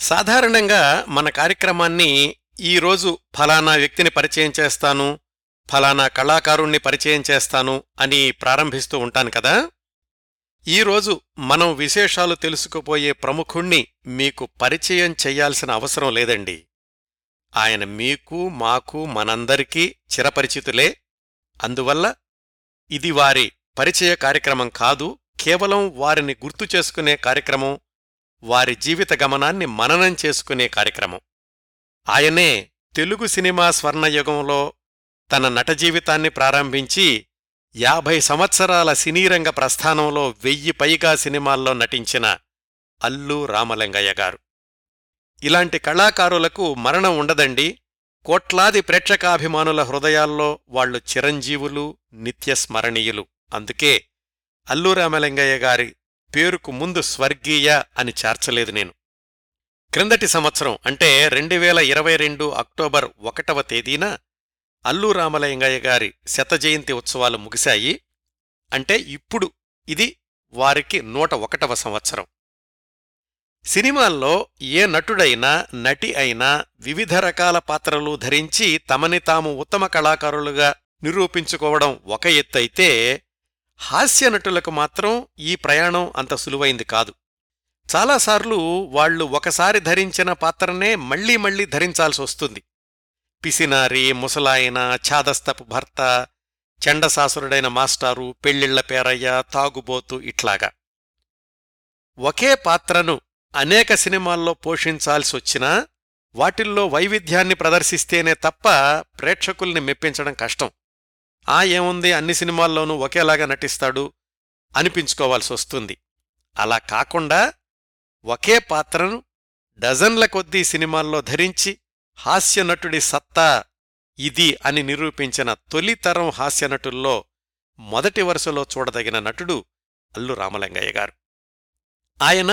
సాధారణంగా మన కార్యక్రమాన్ని ఈరోజు ఫలానా వ్యక్తిని పరిచయం చేస్తాను ఫలానా కళాకారుణ్ణి పరిచయం చేస్తాను అని ప్రారంభిస్తూ ఉంటాను కదా? ఈరోజు మనం విశేషాలు తెలుసుకుపోయే ప్రముఖుణ్ణి మీకు పరిచయం చెయ్యాల్సిన అవసరం లేదండి. ఆయన మీకు మాకు మనందరికీ చిరపరిచితులే. అందువల్ల ఇది వారి పరిచయ కార్యక్రమం కాదు కేవలం వారిని గుర్తు చేసుకునే కార్యక్రమం వారి జీవిత గమనాన్ని మననం చేసుకునే కార్యక్రమం. ఆయనే తెలుగు సినిమా స్వర్ణయుగంలో తన నట జీవితాన్ని ప్రారంభించి యాభై సంవత్సరాల సినీరంగ ప్రస్థానంలో వెయ్యి పైగా సినిమాల్లో నటించిన అల్లు రామలింగయ్య గారు. ఇలాంటి కళాకారులకు మరణం ఉండదండి. కోట్లాది ప్రేక్షకాభిమానుల హృదయాల్లో వాళ్ళు చిరంజీవులు నిత్యస్మరణీయులు. అందుకే అల్లు రామలింగయ్య గారి పేరుకు ముందు స్వర్గీయ అని చేర్చలేదు నేను. క్రిందటి సంవత్సరం అంటే రెండు వేల ఇరవై రెండు అక్టోబర్ ఒకటవ తేదీన అల్లు రామలింగయ్య గారి శతజయంతి ఉత్సవాలు ముగిశాయి. అంటే ఇప్పుడు ఇది వారికి నూట ఒకటవ సంవత్సరం. సినిమాల్లో ఏ నటుడైనా నటి అయినా వివిధ రకాల పాత్రలు ధరించి తమని తాము ఉత్తమ కళాకారులుగా నిరూపించుకోవడం ఒక ఎత్తైతే హాస్య నటులకు మాత్రం ఈ ప్రయాణం అంత సులువైంది కాదు. చాలాసార్లు వాళ్ళు ఒకసారి ధరించిన పాత్రనే మళ్ళీ మళ్ళీ ధరించాల్సి వస్తుంది. పిసినారి ముసలాయన ఛాదస్తపు భర్త చెండసాసురుడైన మాస్టారు పెళ్ళిళ్ళ పేరయ్య తాగుబోతు ఇట్లాగా. ఒకే పాత్రను అనేక సినిమాల్లో పోషించాల్సొచ్చినా వాటిల్లో వైవిధ్యాన్ని ప్రదర్శిస్తేనే తప్ప ప్రేక్షకుల్ని మెప్పించడం కష్టం. ఆ ఏముంది? అన్ని సినిమాల్లోనూ ఒకేలాగా నటిస్తాడు అనిపించుకోవాల్సి వస్తుంది. అలా కాకుండా ఒకే పాత్రను డజన్ల కొద్దీ సినిమాల్లో ధరించి హాస్యనటుడి సత్తా ఇది అని నిరూపించిన తొలితరం హాస్యనటుల్లో మొదటి వరుసలో చూడదగిన నటుడు అల్లు రామలింగయ్య గారు. ఆయన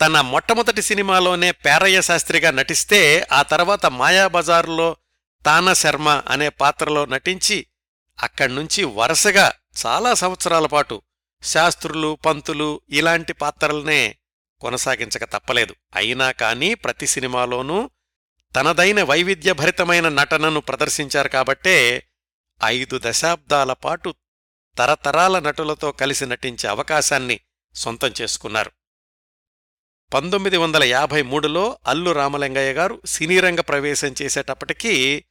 తన మొట్టమొదటి సినిమాలోనే పేరయ్య శాస్త్రిగా నటిస్తే ఆ తర్వాత మాయాబజారులో తానశర్మ అనే పాత్రలో నటించి అక్కడ్నుంచి వరుసగా చాలా సంవత్సరాల పాటు శాస్త్రులు పంతులు ఇలాంటి పాత్రలనే కొనసాగించక తప్పలేదు. అయినా కానీ ప్రతి సినిమాలోనూ తనదైన వైవిధ్యభరితమైన నటనను ప్రదర్శించారు కాబట్టే ఐదు దశాబ్దాల పాటు తరతరాల నటులతో కలిసి నటించే అవకాశాన్ని సొంతం చేసుకున్నారు. పంతొమ్మిది వందల యాభై మూడులో అల్లు రామలింగయ్య గారు సినీరంగ ప్రవేశం చేసేటప్పటికీ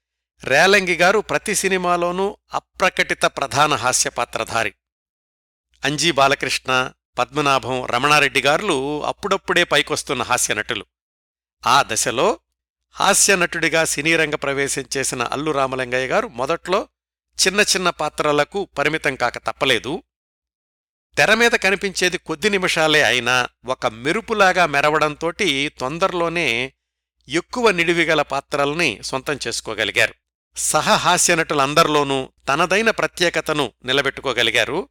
రేలంగి గారు ప్రతి సినిమాలోనూ అప్రకటిత ప్రధాన హాస్యపాత్రధారి అంజీ బాలకృష్ణ పద్మనాభం రమణారెడ్డి గారులు అప్పుడప్పుడే పైకొస్తున్న హాస్యనటులు ఆ దశలో హాస్యనటుడిగా సినీరంగ ప్రవేశం చేసిన అల్లు రామలింగయ్య గారు మొదట్లో చిన్న చిన్న పాత్రలకు పరిమితం కాక తప్పలేదు. తెరమీద కనిపించేది కొద్ది నిమిషాలే అయినా ఒక మెరుపులాగా మెరవడంతోటి తొందరలోనే ఎక్కువ నిడివిగల పాత్రల్ని సొంతం చేసుకోగలిగారు. సహహాస్యనటులందరిలోనూ తనదైన ప్రత్యేకతను నిలబెట్టుకోగలిగారు.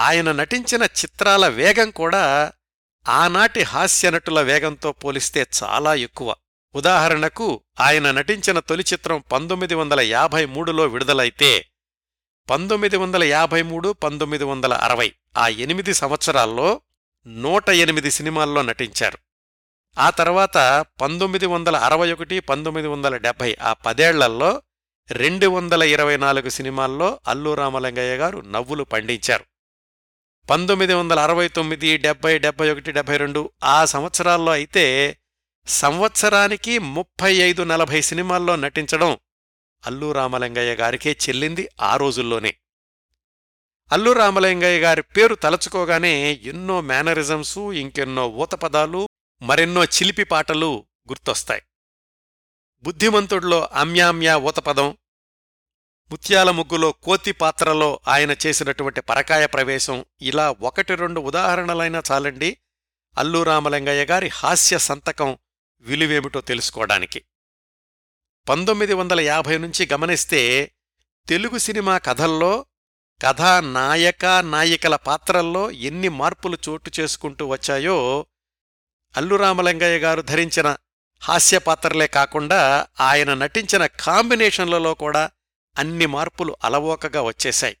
ఆయన నటించిన చిత్రాల వేగం కూడా ఆనాటి హాస్యనటుల వేగంతో పోలిస్తే చాలా ఎక్కువ. ఉదాహరణకు ఆయన నటించిన తొలి చిత్రం పంతొమ్మిది వందల యాభై మూడులో విడుదలైతే పంతొమ్మిది వందల యాభై మూడు పంతొమ్మిది వందల అరవై ఆ ఎనిమిది సంవత్సరాల్లో నూట ఎనిమిది సినిమాల్లో నటించారు. ఆ తర్వాత పంతొమ్మిది వందల అరవై ఒకటి పంతొమ్మిది వందల డెబ్భై ఆ పదేళ్ళల్లో రెండు వందల ఇరవై నాలుగు సినిమాల్లో అల్లు రామలింగయ్య గారు నవ్వులు పండించారు. పంతొమ్మిది వందల అరవై తొమ్మిది డెబ్బై డెబ్బై ఒకటి డెబ్బై రెండు ఆ సంవత్సరాల్లో అయితే సంవత్సరానికి ముప్పై ఐదు నలభై సినిమాల్లో నటించడం అల్లు రామలింగయ్య గారికే చెల్లింది ఆ రోజుల్లోనే. అల్లు రామలింగయ్య గారి పేరు తలచుకోగానే ఎన్నో మేనరిజమ్సు ఇంకెన్నో ఊతపదాలు మరెన్నో చిలిపి పాటలు గుర్తొస్తాయి. బుద్ధిమంతుడిలో అమ్యామ్యా ఊతపదం ముత్యాల ముగ్గులో కోతి పాత్రలో ఆయన చేసినటువంటి పరకాయ ప్రవేశం ఇలా ఒకటి రెండు ఉదాహరణలైనా చాలండి. అల్లు రామలింగయ్య గారి హాస్య సంతకం విలువేమిటో తెలుసుకోవడానికి. పంతొమ్మిది వందల యాభై నుంచి గమనిస్తే తెలుగు సినిమా కథల్లో కథానాయక నాయికల పాత్రల్లో ఎన్ని మార్పులు చోటు చేసుకుంటూ వచ్చాయో అల్లు రామలింగయ్య గారు ధరించిన హాస్య పాత్రలే కాకుండా ఆయన నటించిన కాంబినేషన్లలో కూడా అన్ని మార్పులు అలవోకగా వచ్చేశాయి.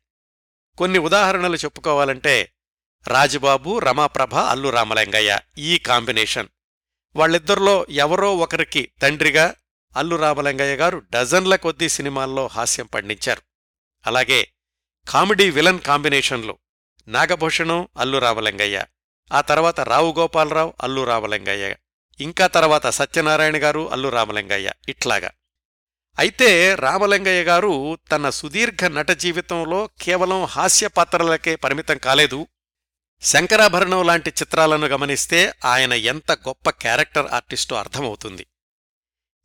కొన్ని ఉదాహరణలు చెప్పుకోవాలంటే రాజబాబు రమాప్రభ అల్లు రామలింగయ్య ఈ కాంబినేషన్. వాళ్ళిద్దరిలో ఎవరో ఒకరికి తండ్రిగా అల్లు రామలింగయ్య గారు డజన్ల కొద్దీ సినిమాల్లో హాస్యం పండించారు. అలాగే కామెడీ విలన్ కాంబినేషన్లు నాగభూషణం అల్లు రామలింగయ్య ఆ తర్వాత రావు గోపాలరావు అల్లు రామలింగయ్య ఇంకా తర్వాత సత్యనారాయణ గారు అల్లు రామలింగయ్య ఇట్లాగా. అయితే రామలింగయ్య గారు తన సుదీర్ఘ నట జీవితంలో కేవలం హాస్య పాత్రలకే పరిమితం కాలేదు. శంకరాభరణం లాంటి చిత్రాలను గమనిస్తే ఆయన ఎంత గొప్ప క్యారెక్టర్ ఆర్టిస్టో అర్థమవుతుంది.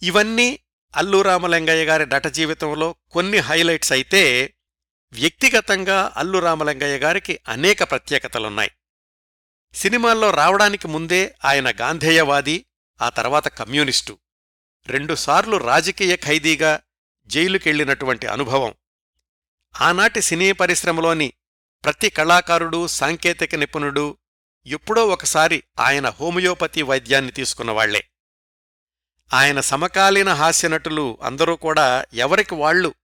ఇవన్నీ అల్లు రామలింగయ్య గారి నట జీవితంలో కొన్ని హైలైట్స్ అయితే వ్యక్తిగతంగా అల్లు రామలింగయ్య గారికి అనేక ప్రత్యేకతలున్నాయి. సినిమాల్లో రావడానికి ముందే ఆయన గాంధేయవాది ఆ తర్వాత కమ్యూనిస్టు. రెండుసార్లు రాజకీయ ఖైదీగా జైలుకెళ్ళినటువంటి అనుభవం. ఆనాటి సినీ పరిశ్రమలోని ప్రతి కళాకారుడు సాంకేతిక నిపుణుడు ఎప్పుడో ఒకసారి ఆయన హోమియోపతి వైద్యాన్ని తీసుకున్నవాళ్ళే ఆయన సమకాలీన హాస్యనటులు అందరూ కూడా ఎవరికి వాళ్ళు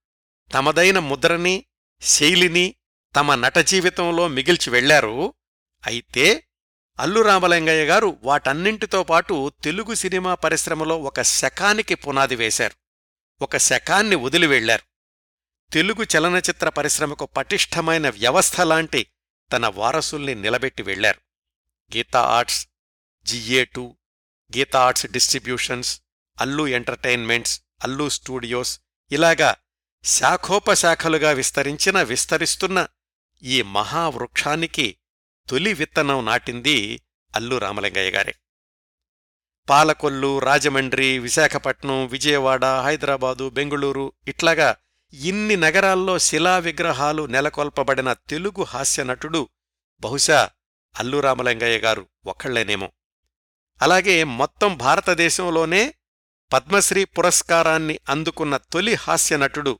తమదైన ముద్రని శైలిని తమ నట జీవితంలో మిగిల్చి వెళ్ళారు అయితే అల్లు రామలింగయ్య గారు వాటన్నింటితో పాటు తెలుగు సినిమా పరిశ్రమలో ఒక శకానికి పునాది వేశారు. ఒక శకాన్ని వదిలి వెళ్ళారు తెలుగు చలనచిత్ర పరిశ్రమకు పటిష్టమైన వ్యవస్థ లాంటి తన వారసుల్ని నిలబెట్టి వెళ్ళారు Geetha arts GA two Geetha arts distributions Allu entertainments Allu studios ఇలాగా శాఖోపశాఖలుగా విస్తరించిన విస్తరిస్తున్న ఈ మహావృక్షానికి తొలి విత్తనం నాటింది అల్లు రామలింగయ్య గారే. పాలకొల్లు రాజమండ్రి విశాఖపట్నం విజయవాడ హైదరాబాదు బెంగుళూరు ఇట్లాగా ఇన్ని నగరాల్లో శిలా విగ్రహాలు నెలకొల్పబడిన తెలుగు హాస్యనటుడు బహుశా అల్లు రామలింగయ్య గారు ఒక్కళ్ళేనేమో అలాగే మొత్తం భారతదేశంలోనే పద్మశ్రీ పురస్కారాన్ని అందుకున్న తొలి హాస్యనటుడు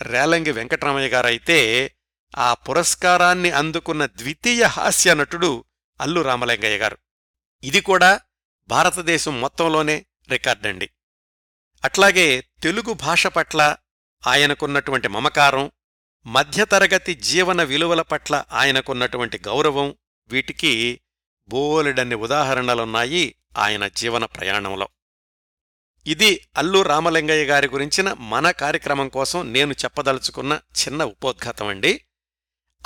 రేలంగి వెంకటరామయ్య గారైతే ఆ పురస్కారాన్ని అందుకున్న ద్వితీయ హాస్య నటుడు అల్లు రామలింగయ్య గారు. ఇది కూడా భారతదేశం మొత్తంలోనే రికార్డండి. అట్లాగే తెలుగు భాష పట్ల ఆయనకున్నటువంటి మమకారం మధ్యతరగతి జీవన విలువల పట్ల ఆయనకున్నటువంటి గౌరవం వీటికి బోలెడన్ని ఉదాహరణలున్నాయి ఆయన జీవన ప్రయాణంలో. ఇది అల్లు రామలింగయ్య గారి గురించిన మన కార్యక్రమం కోసం నేను చెప్పదలుచుకున్న చిన్న ఉపోద్ఘాతమండి.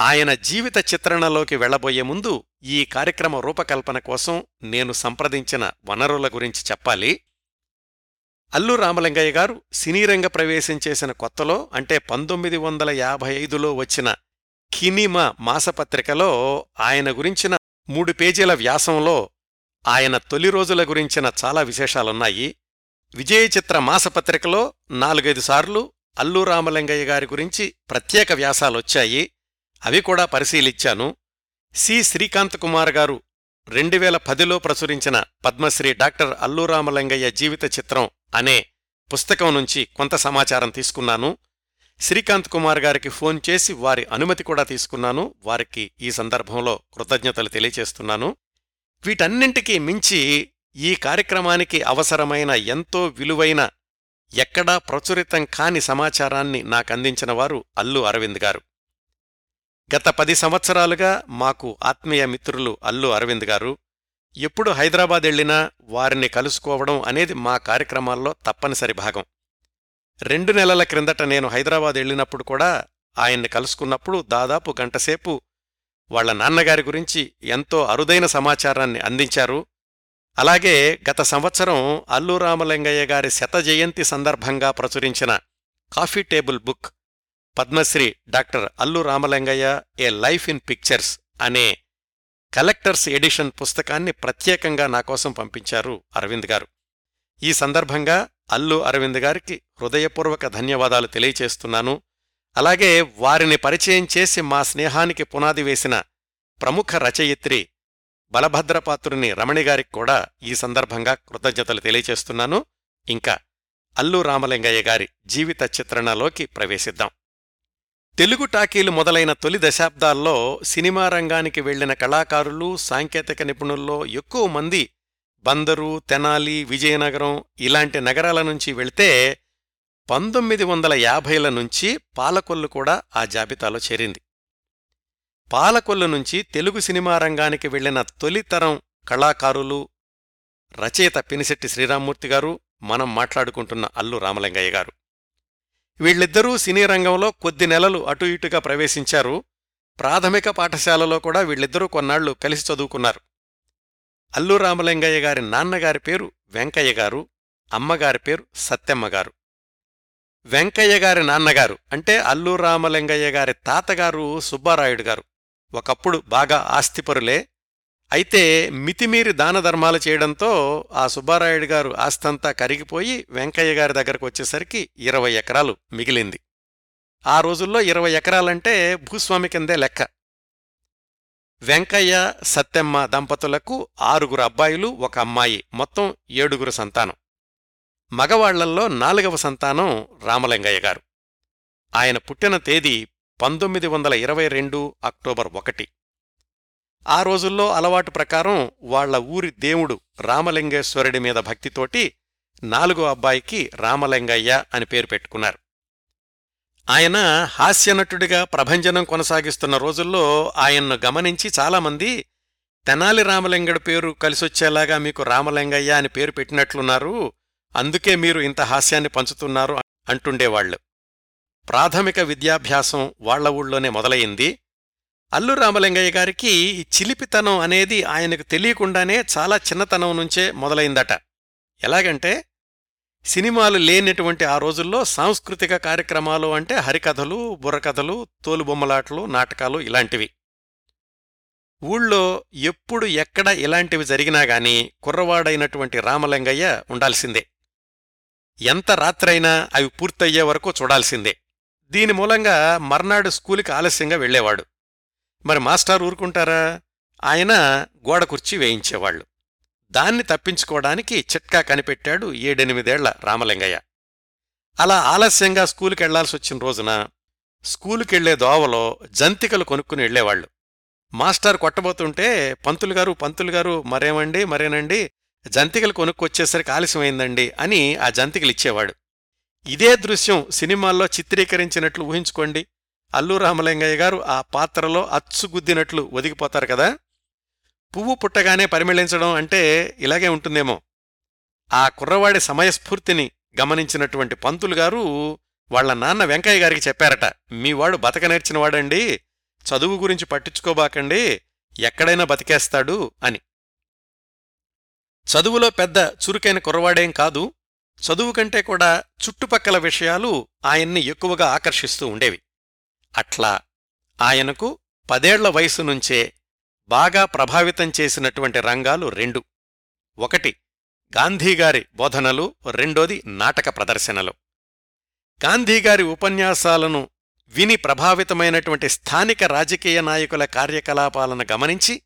ఆయన జీవిత చిత్రణలోకి వెళ్ళబోయే ముందు ఈ కార్యక్రమ రూపకల్పన కోసం నేను సంప్రదించిన వనరుల గురించి చెప్పాలి. అల్లు రామలింగయ్య గారు సినీరంగ ప్రవేశం చేసిన కొత్తలో అంటే పంతొమ్మిది వందల యాభై ఐదులో వచ్చిన కినిమ మాసపత్రికలో ఆయన గురించిన మూడు పేజీల వ్యాసంలో ఆయన తొలి రోజుల గురించిన చాలా విశేషాలున్నాయి. విజయ చిత్ర మాసపత్రికలో నాలుగైదు సార్లు అల్లు రామలింగయ్య గారి గురించి ప్రత్యేక వ్యాసాలొచ్చాయి. అవి కూడా పరిశీలిచ్చాను సి. శ్రీకాంత్ కుమార్ గారు రెండు వేల పదిలో ప్రచురించిన పద్మశ్రీ డాక్టర్ అల్లూరామలింగయ్య జీవిత చిత్రం అనే పుస్తకం నుంచి కొంత సమాచారం తీసుకున్నాను. శ్రీకాంత్ కుమార్ గారికి ఫోన్ చేసి వారి అనుమతి కూడా తీసుకున్నాను. వారికి ఈ సందర్భంలో కృతజ్ఞతలు తెలియచేస్తున్నాను వీటన్నింటికీ మించి ఈ కార్యక్రమానికి అవసరమైన ఎంతో విలువైన ఎక్కడా ప్రచురితం కాని సమాచారాన్ని నాకందించిన వారు అల్లు అరవింద్ గారు. గత పది సంవత్సరాలుగా మాకు ఆత్మీయ మిత్రులు అల్లు అరవింద్ గారు. ఎప్పుడు హైదరాబాద్ వెళ్ళినా వారిని కలుసుకోవడం అనేది మా కార్యక్రమాల్లో తప్పనిసరి భాగం. రెండు నెలల క్రిందట నేను హైదరాబాద్ వెళ్ళినప్పుడు కూడా ఆయన్ని కలుసుకున్నప్పుడు దాదాపు గంటసేపు వాళ్ళ నాన్నగారి గురించి ఎంతో అరుదైన సమాచారాన్ని అందించారు. అలాగే గత సంవత్సరం అల్లు రామలింగయ్య గారి శత జయంతి సందర్భంగా ప్రచురించిన coffee table book Padmashri doctor Allu Ramalingaiah a life in pictures అనే కలెక్టర్స్ ఎడిషన్ పుస్తకాన్ని ప్రత్యేకంగా నాకోసం పంపించారు అరవింద్ గారు. ఈ సందర్భంగా అల్లు అరవింద్ గారికి హృదయపూర్వక ధన్యవాదాలు తెలియచేస్తున్నాను. అలాగే వారిని పరిచయం చేసి మా స్నేహానికి పునాది వేసిన ప్రముఖ రచయిత్రి బలభద్రపాత్రుని రమణిగారికి కూడా ఈ సందర్భంగా కృతజ్ఞతలు తెలియచేస్తున్నాను. ఇంకా అల్లు రామలింగయ్య గారి జీవిత చిత్రణలోకి ప్రవేశిద్దాం. తెలుగు టాకీలు మొదలైన తొలి దశాబ్దాల్లో సినిమా రంగానికి వెళ్ళిన కళాకారులు సాంకేతిక నిపుణుల్లో ఎక్కువ మంది బందరు తెనాలి విజయనగరం ఇలాంటి నగరాల నుంచి వెళ్తే పంతొమ్మిది వందల యాభైల నుంచి పాలకొల్లు కూడా ఆ జాబితాలో చేరింది. పాలకొల్లు నుంచి తెలుగు సినిమా రంగానికి వెళ్ళిన తొలితరం కళాకారులు రచయిత పినిశెట్టి శ్రీరామ్మూర్తి గారు మనం మాట్లాడుకుంటున్న అల్లు రామలింగయ్య గారు. వీళ్ళిద్దరూ సినీ రంగంలో కొద్ది నెలలు అటు ఇటుగా ప్రవేశించారు. ప్రాథమిక పాఠశాలలో కూడా వీళ్ళిద్దరూ కొన్నాళ్ళు కలిసి చదువుకున్నారు. అల్లు రామలింగయ్య గారి నాన్నగారి పేరు వెంకయ్య గారు అమ్మగారి పేరు సత్యమ్మగారు వెంకయ్య గారి నాన్నగారు అంటే అల్లు రామలింగయ్య గారి తాతగారు సుబ్బారాయుడు గారు. ఒకప్పుడు బాగా ఆస్తిపరులే అయితే మితిమీరి దానధర్మాలు చేయడంతో ఆ సుబ్బారాయుడు గారు ఆస్తంతా కరిగిపోయి వెంకయ్య గారి దగ్గరకు వచ్చేసరికి ఇరవై ఎకరాలు మిగిలింది. ఆ రోజుల్లో ఇరవై ఎకరాలంటే భూస్వామి కిందే లెక్క. వెంకయ్య సత్తెమ్మ దంపతులకు ఆరుగురు అబ్బాయిలు ఒక అమ్మాయి మొత్తం ఏడుగురు సంతానం. మగవాళ్ళల్లో నాలుగవ సంతానం రామలింగయ్య గారు. ఆయన పుట్టిన తేదీ పంతొమ్మిది వందల ఇరవై రెండు అక్టోబర్ ఒకటి. ఆ రోజుల్లో అలవాటు ప్రకారం వాళ్ళ ఊరి దేవుడు రామలింగేశ్వరుడి మీద భక్తితోటి నాలుగో అబ్బాయికి రామలింగయ్య అని పేరు పెట్టుకున్నారు. ఆయన హాస్యనటుడిగా ప్రభంజనం కొనసాగిస్తున్న రోజుల్లో ఆయన్ను గమనించి చాలామంది తెనాలి రామలింగడి పేరు కలిసొచ్చేలాగా మీకు రామలింగయ్య అని పేరు పెట్టినట్లున్నారు అందుకే మీరు ఇంత హాస్యాన్ని పంచుతున్నారు అంటుండేవాళ్ళు ప్రాథమిక విద్యాభ్యాసం వాళ్ళ ఊళ్ళోనే మొదలయింది అల్లు రామలింగయ్య గారికి ఈ చిలిపితనం అనేది ఆయనకు తెలియకుండానే చాలా చిన్నతనం నుంచే మొదలైందట. ఎలాగంటే సినిమాలు లేనటువంటి ఆ రోజుల్లో సాంస్కృతిక కార్యక్రమాలు అంటే హరికథలు బుర్రకథలు తోలుబొమ్మలాటలు నాటకాలు ఇలాంటివి. ఊళ్ళో ఎప్పుడు ఎక్కడ ఇలాంటివి జరిగినా గాని కుర్రవాడైనటువంటి రామలింగయ్య ఉండాల్సిందే. ఎంత రాత్రైనా అవి పూర్తయ్యే వరకు చూడాల్సిందే. దీని మూలంగా మర్నాడు స్కూలుకి ఆలస్యంగా వెళ్ళేవాడు మరి మాస్టారు ఊరుకుంటారా? ఆయన గోడ కుర్చీ వేయించేవాళ్ళు దాన్ని తప్పించుకోవడానికి చిట్కా కనిపెట్టాడు ఏడెనిమిదేళ్ళ రామలింగయ్య. అలా ఆలస్యంగా స్కూలుకి వచ్చిన రోజున స్కూలుకెళ్ళే దోవలో జంతికలు కొనుక్కుని వెళ్ళేవాళ్ళు మాస్టర్ కొట్టబోతుంటే పంతులుగారు పంతులుగారు మరేమండి మరేనండి జంతికలు కొనుక్కొచ్చేసరికి ఆలస్యమైందండి అని ఆ జంతికలు ఇచ్చేవాడు ఇదే దృశ్యం సినిమాల్లో చిత్రీకరించినట్లు ఊహించుకోండి. అల్లు రామలింగయ్య గారు ఆ పాత్రలో అచ్చుగుద్దినట్లు ఒదిగిపోతారు కదా? పువ్వు పుట్టగానే పరిమళించడం అంటే ఇలాగే ఉంటుందేమో. ఆ కుర్రవాడి సమయస్ఫూర్తిని గమనించినటువంటి పంతులు గారు వాళ్ళ నాన్న వెంకయ్య గారికి చెప్పారట మీవాడు బతక నేర్చినవాడండి చదువు గురించి పట్టించుకోబాకండి ఎక్కడైనా బతికేస్తాడు అని. చదువులో పెద్ద చురుకైన కుర్రవాడేం కాదు చదువు కంటే కూడా చుట్టుపక్కల విషయాలు ఆయన్ని ఎక్కువగా ఆకర్షిస్తూ ఉండేవి. అట్లా ఆయనకు పదేళ్ళ వయసు నుంచే బాగా ప్రభావితం చేసినటువంటి రంగాలు రెండు. ఒకటి గాంధీగారి బోధనలు రెండోది నాటక ప్రదర్శనలు. గాంధీగారి ఉపన్యాసాలను విని ప్రభావితమైనటువంటి స్థానిక రాజకీయ నాయకుల కార్యకలాపాలను గమనించి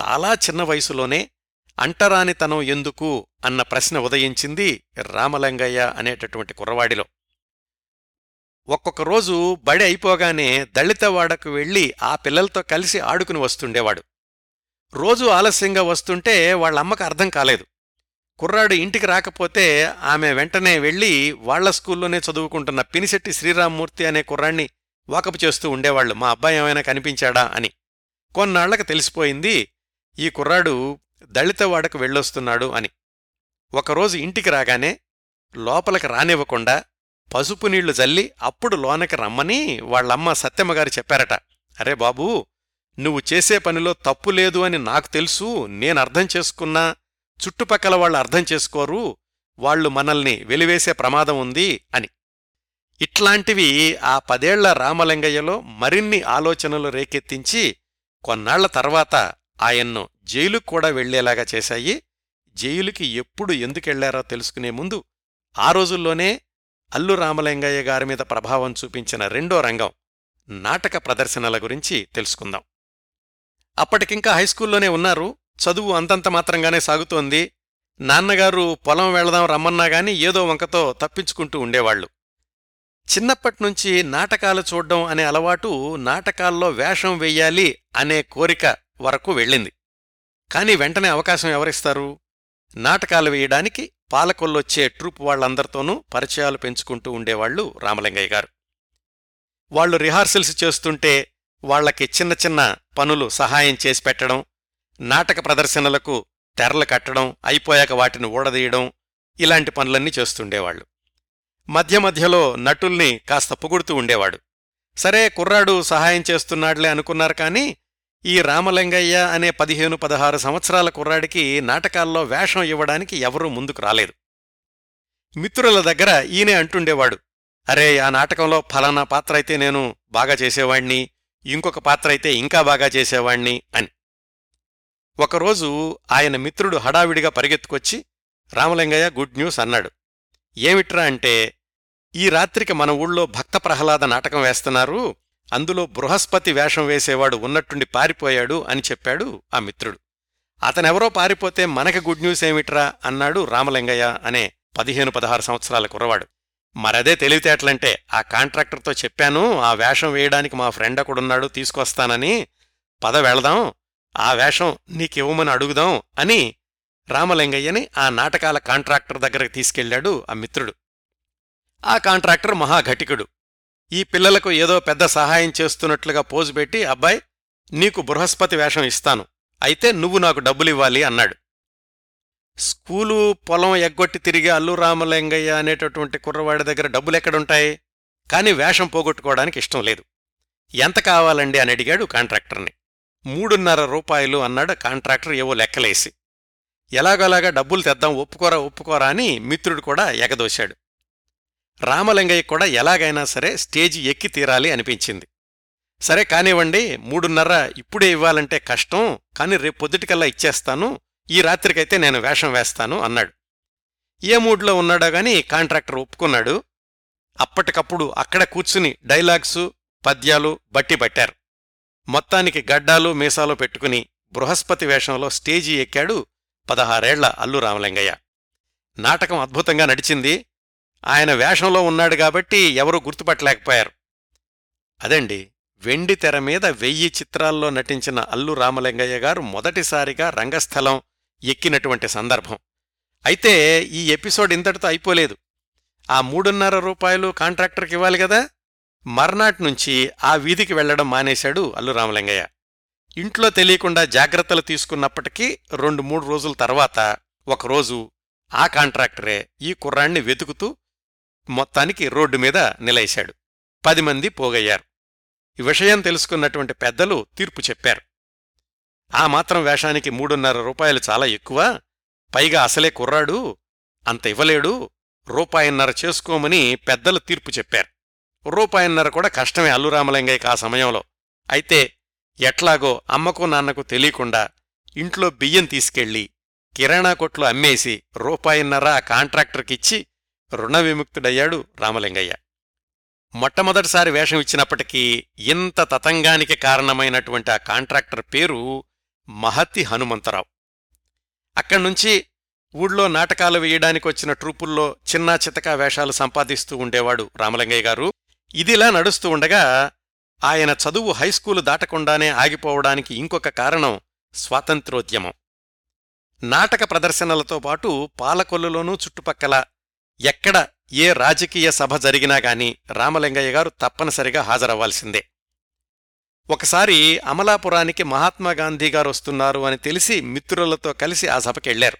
చాలా చిన్న వయసులోనే అంటరానితనం ఎందుకు అన్న ప్రశ్న ఉదయించింది రామలింగయ్య అనేటటువంటి కుర్రవాడిలో. ఒక్కొక్క రోజు బడి అయిపోగానే దళితవాడకు వెళ్ళి ఆ పిల్లలతో కలిసి ఆడుకుని వస్తుండేవాడు. రోజు ఆలస్యంగా వస్తుంటే వాళ్ళమ్మకు అర్థం కాలేదు. కుర్రాడు ఇంటికి రాకపోతే ఆమె వెంటనే వెళ్ళి వాళ్ళ స్కూల్లోనే చదువుకుంటున్న పినిశెట్టి శ్రీరామ్మూర్తి అనే కుర్రాణ్ణి వాకపు చేస్తూ ఉండేవాళ్ళు మా అబ్బాయి ఏమైనా కనిపించాడా అని. కొన్నాళ్ళకు తెలిసిపోయింది ఈ కుర్రాడు దళితవాడకు వెళ్ళొస్తున్నాడు అని. ఒకరోజు ఇంటికి రాగానే లోపలికి రానివ్వకుండా పసుపు నీళ్ళు జల్లి అప్పుడు లోనకి రమ్మని వాళ్ళమ్మ సత్యమ్మగారు చెప్పారట. అరే బాబూ నువ్వు చేసే పనిలో తప్పు లేదు అని నాకు తెలుసు నేను అర్థం చేసుకున్నా చుట్టుపక్కల వాళ్ళు అర్థం చేసుకోరు వాళ్ళు మనల్ని వెలివేసే ప్రమాదం ఉంది అని. ఇట్లాంటివి ఆ పదేళ్ళ రామలింగయ్యలో మరిన్ని ఆలోచనలు రేకెత్తించి కొన్నాళ్ళ తర్వాత ఆయన్ను జైలుకు కూడా వెళ్ళేలాగా చేశాయి. జైలుకి ఎప్పుడు ఎందుకెళ్ళారో తెలుసుకునే ముందు ఆ రోజుల్లోనే అల్లు రామలింగయ్య గారి మీద ప్రభావం చూపించిన రెండో రంగం నాటక ప్రదర్శనల గురించి తెలుసుకుందాం. అప్పటికింకా హైస్కూల్లోనే ఉన్నారు. చదువు అంతంత మాత్రంగానే సాగుతోంది. నాన్నగారు పొలం వెళదాం రమ్మన్నా గాని ఏదో వంకతో తప్పించుకుంటూ ఉండేవాళ్ళు చిన్నప్పట్నుంచి నాటకాలు చూడ్డం అనే అలవాటు నాటకాల్లో వేషం వెయ్యాలి అనే కోరిక వరకు వెళ్ళింది. కాని వెంటనే అవకాశం ఎవరిస్తారు? నాటకాలు వేయడానికి పాలకొల్లొచ్చే ట్రూప్ వాళ్ళందరితోనూ పరిచయాలు పెంచుకుంటూ ఉండేవాళ్ళు రామలింగయ్య గారు. వాళ్ళు రిహార్సల్స్ చేస్తుంటే వాళ్ళకి చిన్న చిన్న పనులు సహాయం చేసి పెట్టడం నాటక ప్రదర్శనలకు తెరలు కట్టడం అయిపోయాక వాటిని ఊడదీయడం ఇలాంటి పనులన్నీ చేస్తుండేవాళ్ళు మధ్య మధ్యలో నటుల్ని కాస్త పొగుడుతూ ఉండేవాడు. సరే కుర్రాడు సహాయం చేస్తున్నాడులే అనుకున్నారు కాని ఈ రామలింగయ్య అనే పదిహేను పదహారు సంవత్సరాల కుర్రాడికి నాటకాల్లో వేషం ఇవ్వడానికి ఎవరూ ముందుకు రాలేదు. మిత్రుల దగ్గర ఈయనే అంటుండేవాడు అరే ఆ నాటకంలో ఫలానా పాత్ర అయితే నేను బాగా చేసేవాణ్ణి ఇంకొక పాత్ర అయితే ఇంకా బాగా చేసేవాణ్ణి అని. ఒకరోజు ఆయన మిత్రుడు హడావిడిగా పరిగెత్తుకొచ్చి రామలింగయ్య గుడ్ న్యూస్ అన్నాడు. ఏమిట్రా అంటే ఈ రాత్రికి మన ఊళ్ళో భక్త ప్రహ్లాద నాటకం వేస్తున్నారు అందులో బృహస్పతి వేషం వేసేవాడు ఉన్నట్టుండి పారిపోయాడు అని చెప్పాడు ఆ మిత్రుడు. అతనెవరో పారిపోతే మనకి గుడ్ న్యూస్ ఏమిట్రా అన్నాడు రామలింగయ్య అనే పదిహేను పదహారు సంవత్సరాల కుర్రవాడు. మరదే తెలివితేటలంటే ఆ కాంట్రాక్టర్తో చెప్పాను ఆ వేషం వేయడానికి మా ఫ్రెండ్ ఒకడున్నాడు తీసుకొస్తానని. పద వెళదాం ఆ వేషం నీకివ్వమని అడుగుదాం అని రామలింగయ్యని ఆ నాటకాల కాంట్రాక్టర్ దగ్గరికి తీసుకెళ్ళాడు ఆ మిత్రుడు. ఆ కాంట్రాక్టర్ మహాఘటికుడు. ఈ పిల్లలకు ఏదో పెద్ద సహాయం చేస్తున్నట్లుగా పోజు పెట్టి అబ్బాయి నీకు బృహస్పతి వేషం ఇస్తాను. అయితే నువ్వు నాకు డబ్బులివ్వాలి అన్నాడు. స్కూలు పొలం ఎగ్గొట్టి తిరిగి అల్లు రామలింగయ్య అనేటటువంటి కుర్రవాడి దగ్గర డబ్బులెక్కడుంటాయి? కాని వేషం పోగొట్టుకోవడానికి ఇష్టం లేదు. ఎంత కావాలండి? అని అడిగాడు కాంట్రాక్టర్ని. మూడున్నర రూపాయలు అన్నాడు కాంట్రాక్టర్ ఏవో లెక్కలేసి. ఎలాగోలాగా డబ్బులు తెద్దాం ఒప్పుకోరా ఒప్పుకోరా అని మిత్రుడు కూడా ఎగదోశాడు. రామలింగయ్య కూడా ఎలాగైనా సరే స్టేజి ఎక్కి తీరాలి అనిపించింది. సరే కానివ్వండి మూడున్నర ఇప్పుడే ఇవ్వాలంటే కష్టం కాని రేపు పొద్దుటికల్లా ఇచ్చేస్తాను ఈ రాత్రికైతే నేను వేషం వేస్తాను అన్నాడు. ఏ మూడ్లో ఉన్నాడో గాని కాంట్రాక్టర్ ఒప్పుకున్నాడు. అప్పటికప్పుడు అక్కడ కూర్చుని డైలాగ్సు పద్యాలు బట్టి పట్టారు మొత్తానికి గడ్డాలు మీసాలు పెట్టుకుని బృహస్పతి వేషంలో స్టేజీ ఎక్కాడు పదహారేళ్ళ అల్లు రామలింగయ్య. నాటకం అద్భుతంగా నడిచింది. ఆయన వేషంలో ఉన్నాడు కాబట్టి ఎవరూ గుర్తుపట్టలేకపోయారు. అదండి వెండి తెర మీద వెయ్యి చిత్రాల్లో నటించిన అల్లు రామలింగయ్య గారు మొదటిసారిగా రంగస్థలం ఎక్కినటువంటి సందర్భం. అయితే ఈ ఎపిసోడ్ ఇంతటితో అయిపోలేదు. ఆ మూడున్నర రూపాయలు కాంట్రాక్టర్కి ఇవ్వాలి కదా? మర్నాటి నుంచి ఆ వీధికి వెళ్ళడం మానేశాడు అల్లు రామలింగయ్య. ఇంట్లో తెలియకుండా జాగ్రత్తలు తీసుకున్నప్పటికీ రెండు మూడు రోజుల తర్వాత ఒకరోజు ఆ కాంట్రాక్టరే ఈ కుర్రాణ్ణి వెతుకుతూ మొత్తానికి రోడ్డు మీద నిలయశాడు. పది మంది పోగయ్యారు. ఈ విషయం తెలుసుకున్నటువంటి పెద్దలు తీర్పు చెప్పారు. ఆ మాత్రం వేషానికి మూడున్నర రూపాయలు చాలా ఎక్కువ. పైగా అసలే కుర్రాడు అంత ఇవ్వలేడు. రూపాయిన్నర చేసుకోమని పెద్దలు తీర్పు చెప్పారు. రూపాయిన్నర కూడా కష్టమే అల్లురామలింగయ్యకి ఆ సమయంలో. అయితే ఎట్లాగో అమ్మకు నాన్నకు తెలియకుండా ఇంట్లో బియ్యం తీసుకెళ్ళి కిరాణా కొట్లు అమ్మేసి రూపాయిన్నర ఆ కాంట్రాక్టర్కిచ్చి రుణ విముక్తుడయ్యాడు రామలింగయ్య. మొట్టమొదటిసారి వేషం ఇచ్చినప్పటికీ ఇంత తతంగానికి కారణమైనటువంటి ఆ కాంట్రాక్టర్ పేరు మహతి హనుమంతరావు. అక్కడ్నుంచి ఊళ్ళో నాటకాలు వేయడానికి వచ్చిన ట్రూపుల్లో చిన్నా చితకా వేషాలు సంపాదిస్తూ ఉండేవాడు రామలింగయ్య గారు. ఇదిలా నడుస్తూ ఉండగా ఆయన చదువు హైస్కూలు దాటకుండానే ఆగిపోవడానికి ఇంకొక కారణం స్వాతంత్రోద్యమం. నాటక ప్రదర్శనలతో పాటు పాలకొల్లులోనూ చుట్టుపక్కల ఎక్కడ ఏ రాజకీయ సభ జరిగినా గాని రామలింగయ్య గారు తప్పనిసరిగా హాజరవ్వాల్సిందే. ఒకసారి అమలాపురానికి మహాత్మాగాంధీ గారు వస్తున్నారు అని తెలిసి మిత్రులతో కలిసి ఆ సభకెళ్ళారు.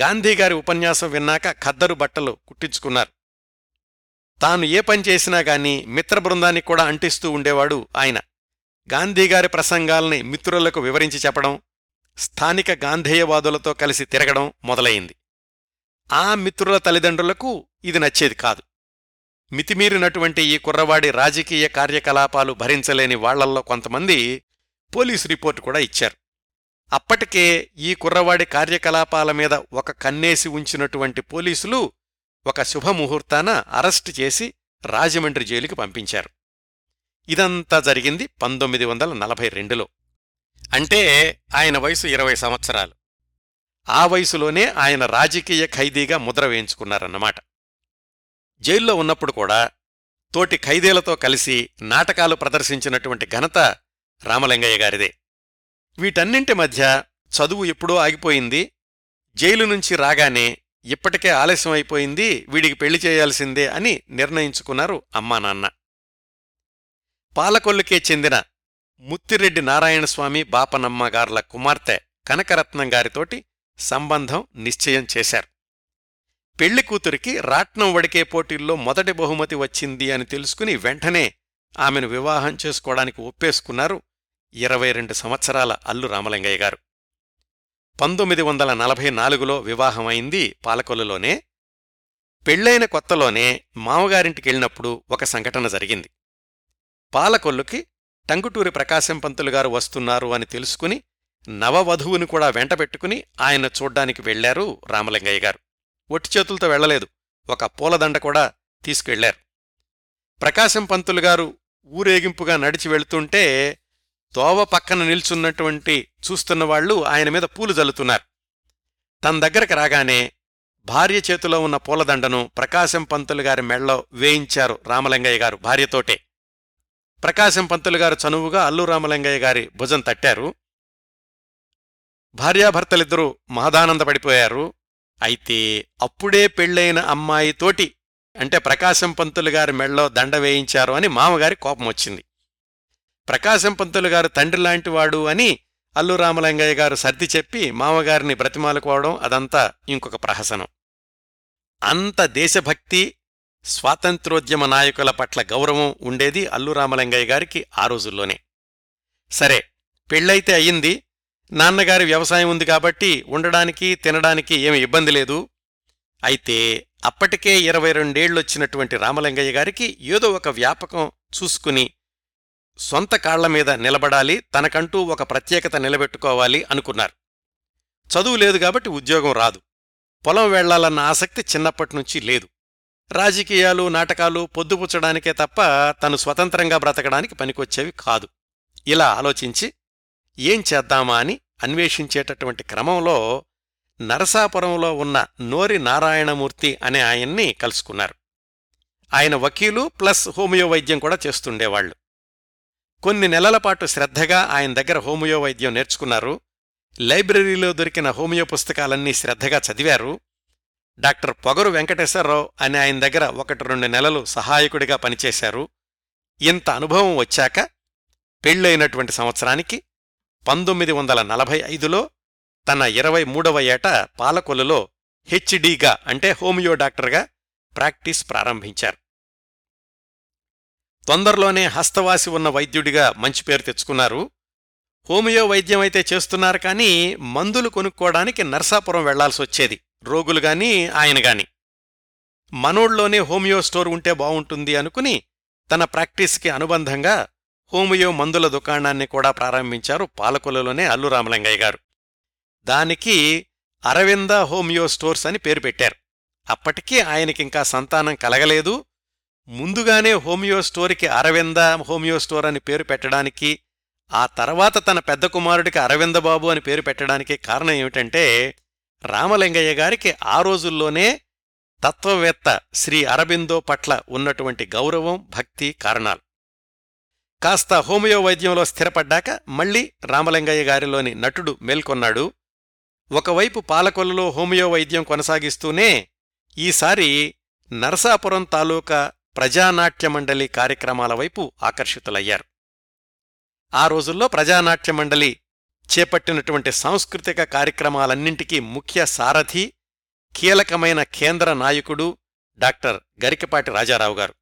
గాంధీగారి ఉపన్యాసం విన్నాక ఖద్దరు బట్టలు కుట్టించుకున్నారు. తాను ఏ పని చేసినా గాని మిత్రబృందానికి కూడా అంటిస్తూ ఉండేవాడు ఆయన. గాంధీగారి ప్రసంగాల్ని మిత్రులకు వివరించి చెప్పడం స్థానిక గాంధేయవాదులతో కలిసి తిరగడం మొదలయింది ఆ మిత్రుల తల్లిదండ్రులకు ఇది నచ్చేది కాదు. మితిమీరినటువంటి ఈ కుర్రవాడి రాజకీయ కార్యకలాపాలు భరించలేని వాళ్ళల్లో కొంతమంది పోలీసు రిపోర్టు కూడా ఇచ్చారు. అప్పటికే ఈ కుర్రవాడి కార్యకలాపాల మీద ఒక కన్నేసి ఉంచినటువంటి పోలీసులు ఒక శుభముహూర్తాన అరెస్టు చేసి రాజమండ్రి జైలుకి పంపించారు. ఇదంతా జరిగింది పంతొమ్మిది వందల నలభై రెండులో. అంటే ఆయన వయసు ఇరవై సంవత్సరాలు. ఆ వయసులోనే ఆయన రాజకీయ ఖైదీగా ముద్ర వేయించుకున్నారన్నమాట. జైల్లో ఉన్నప్పుడు కూడా తోటి ఖైదీలతో కలిసి నాటకాలు ప్రదర్శించినటువంటి ఘనత రామలింగయ్య గారిదే. వీటన్నింటి మధ్య చదువు ఎప్పుడో ఆగిపోయింది. జైలు నుంచి రాగానే ఇప్పటికే ఆలస్యం అయిపోయింది వీడికి పెళ్ళి చేయాల్సిందే అని నిర్ణయించుకున్నారు అమ్మా నాన్న. పాలకొల్లుకే చెందిన ముత్తిరెడ్డి నారాయణస్వామి బాపనమ్మ గార్ల కుమార్తె కనకరత్నం గారితోటి సంబంధం నిశ్చయం చేశారు. పెళ్ళి కూతురికి రాట్నం వడికే పోటీల్లో మొదటి బహుమతి వచ్చింది అని తెలుసుకుని వెంటనే ఆమెను వివాహం చేసుకోవడానికి ఒప్పేసుకున్నారు ఇరవై రెండు సంవత్సరాల అల్లు రామలింగయ్య గారు. పంతొమ్మిది వందల నలభై నాలుగులో వివాహమైంది పాలకొల్లులోనే పెళ్ళైన కొత్తలోనే మామగారింటికెళ్ళినప్పుడు ఒక సంఘటన జరిగింది. పాలకొల్లుకి టంగుటూరి ప్రకాశం పంతులు గారు వస్తున్నారు అని తెలుసుకుని నవవధువుని కూడా వెంటబెట్టుకుని ఆయన చూడ్డానికి వెళ్ళారు రామలింగయ్య గారు. ఒట్టి చేతులతో వెళ్ళలేదు ఒక పూలదండ కూడా తీసుకెళ్ళారు. ప్రకాశం పంతులు గారు ఊరేగింపుగా నడిచి వెళుతుంటే తోవ పక్కన నిల్చున్నటువంటి చూస్తున్న వాళ్ళు ఆయన మీద పూలు జల్లుతున్నారు. తన దగ్గరకు రాగానే భార్య చేతిలో ఉన్న పూలదండను ప్రకాశం పంతులు గారి మెళ్ళో వేయించారు రామలింగయ్య గారు భార్యతోటే. ప్రకాశం పంతులు గారు చనువుగా అల్లు రామలింగయ్య గారి భుజం తట్టారు. భార్యాభర్తలిద్దరూ మహదానందపడిపోయారు అయితే అప్పుడే పెళ్ళైన అమ్మాయితోటి అంటే ప్రకాశం పంతులు గారి మెళ్ళో దండ వేయించారు అని మామగారి కోపం వచ్చింది. ప్రకాశం పంతులు గారు తండ్రి లాంటివాడు అని అల్లు రామలింగయ్య గారు సర్ది చెప్పి మామగారిని బ్రతిమాలుకోవడం అదంతా ఇంకొక ప్రహసనం. అంత దేశభక్తి స్వాతంత్రోద్యమ నాయకుల పట్ల గౌరవం ఉండేది అల్లు రామలింగయ్య గారికి ఆ రోజుల్లోనే. సరే పెళ్ళైతే అయ్యింది నాన్నగారి వ్యవసాయం ఉంది కాబట్టి ఉండడానికి తినడానికి ఏమి ఇబ్బంది లేదు. అయితే అప్పటికే ఇరవై రెండేళ్ళొచ్చినటువంటి రామలింగయ్య గారికి ఏదో ఒక వ్యాపకం చూసుకుని సొంత కాళ్ళ మీద నిలబడాలి తనకంటూ ఒక ప్రత్యేకత నిలబెట్టుకోవాలి అనుకున్నారు. చదువు లేదు కాబట్టి ఉద్యోగం రాదు. పొలం వెళ్ళాలన్న ఆసక్తి చిన్నప్పటినుంచి లేదు. రాజకీయాలు నాటకాలు పొద్దుపుచ్చడానికే తప్ప తను స్వతంత్రంగా బ్రతకడానికి పనికొచ్చేవి కాదు. ఇలా ఆలోచించి ఏం చేద్దామా అని అన్వేషించేటటువంటి క్రమంలో నరసాపురంలో ఉన్న నోరి నారాయణమూర్తి అనే ఆయన్ని కలుసుకున్నారు. ఆయన వకీలు ప్లస్ హోమియో వైద్యం కూడా చేస్తుండేవాళ్ళు కొన్ని నెలల పాటు శ్రద్ధగా ఆయన దగ్గర హోమియో వైద్యం నేర్చుకున్నారు. లైబ్రరీలో దొరికిన హోమియో పుస్తకాలన్నీ శ్రద్ధగా చదివారు. డాక్టర్ పొగరు వెంకటేశ్వరరావు అనే ఆయన దగ్గర ఒకటి రెండు నెలలు సహాయకుడిగా పనిచేశారు. ఇంత అనుభవం వచ్చాక పెళ్ళైనటువంటి సంవత్సరానికి పంతొమ్మిది వందల నలభై ఐదులో తన ఇరవై మూడవ ఏట పాలకొల్లులో హెచ్డీగా అంటే హోమియో డాక్టర్గా ప్రాక్టీస్ ప్రారంభించారు. తొందరలోనే హస్తవాసి ఉన్న వైద్యుడిగా మంచి పేరు తెచ్చుకున్నారు. హోమియో వైద్యం అయితే చేస్తున్నారు కానీ మందులు కొనుక్కోవడానికి నర్సాపురం వెళ్ళాల్సొచ్చేది రోగులుగాని ఆయనగాని మనోడ్లోనే హోమియో స్టోర్ ఉంటే బావుంటుంది అనుకుని తన ప్రాక్టీస్కి అనుబంధంగా హోమియో మందుల దుకాణాన్ని కూడా ప్రారంభించారు పాలకొలలోనే అల్లు రామలింగయ్య గారు. దానికి అరవింద హోమియో స్టోర్స్ అని పేరు పెట్టారు. అప్పటికీ ఆయనకింకా సంతానం కలగలేదు. ముందుగానే హోమియో స్టోర్కి అరవింద హోమియో స్టోర్ అని పేరు పెట్టడానికి ఆ తర్వాత తన పెద్ద కుమారుడికి అరవిందబాబు అని పేరు పెట్టడానికి కారణం ఏమిటంటే రామలింగయ్య గారికి ఆ రోజుల్లోనే తత్వవేత్త శ్రీ అరబిందో పట్ల ఉన్నటువంటి గౌరవం భక్తి కారణాలు. కాస్త హోమియో వైద్యంలో స్థిరపడ్డాక మళ్ళీ రామలింగయ్య గారిలోని నటుడు మేల్కొన్నాడు. ఒకవైపు పాలకొల్లులో హోమియో వైద్యం కొనసాగిస్తూనే ఈసారి నరసాపురం తాలూకా ప్రజానాట్యమండలి కార్యక్రమాల వైపు ఆకర్షితులయ్యారు. ఆ రోజుల్లో ప్రజానాట్యమండలి చేపట్టినటువంటి సాంస్కృతిక కార్యక్రమాలన్నింటికీ ముఖ్య సారథి కీలకమైన కేంద్ర నాయకుడు డాక్టర్ గరికపాటి రాజారావు గారు.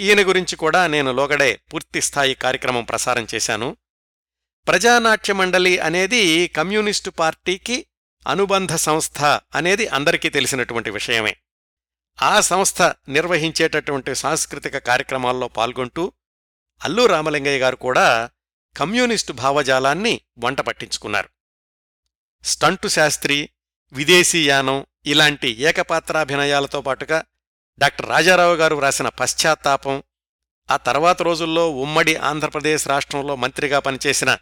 ఈయన గురించి కూడా నేను లోగడే పూర్తిస్థాయి కార్యక్రమం ప్రసారం చేశాను. ప్రజానాట్య మండలి అనేది కమ్యూనిస్టు పార్టీకి అనుబంధ సంస్థ అనేది అందరికీ తెలిసినటువంటి విషయమే. ఆ సంస్థ నిర్వహించేటటువంటి సాంస్కృతిక కార్యక్రమాల్లో పాల్గొంటూ అల్లు రామలింగయ్య గారు కూడా కమ్యూనిస్టు భావజాలాన్ని వంట పట్టించుకున్నారు. స్టంటు శాస్త్రి విదేశీయానం ఇలాంటి ఏకపాత్రాభినయాలతో పాటుగా డాక్టర్ రాజారావు గారు వ్రాసిన పశ్చాత్తాపం ఆ తర్వాత రోజుల్లో ఉమ్మడి ఆంధ్రప్రదేశ్ రాష్ట్రంలో మంత్రిగా పనిచేసిన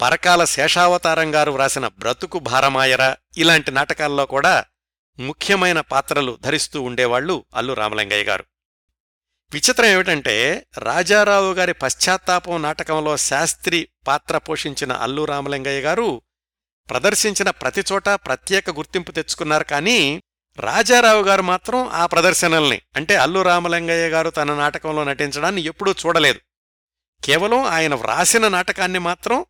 పరకాల శేషావతారం గారు వ్రాసిన బ్రతుకు భారమాయరా ఇలాంటి నాటకాల్లో కూడా ముఖ్యమైన పాత్రలు ధరిస్తూ ఉండేవాళ్ళు అల్లు రామలింగయ్య గారు. విచిత్రం ఏమిటంటే రాజారావు గారి పశ్చాత్తాపం నాటకంలో శాస్త్రి పాత్ర పోషించిన అల్లు రామలింగయ్య గారు ప్రదర్శించిన ప్రతిచోటా ప్రత్యేక గుర్తింపు తెచ్చుకున్నారు కానీ రాజారావు గారు మాత్రం ఆ ప్రదర్శనల్ని అంటే అల్లు రామలింగయ్య గారు తన నాటకంలో నటించడాన్ని ఎప్పుడూ చూడలేదు. కేవలం ఆయన వ్రాసిన నాటకాన్ని మాత్రం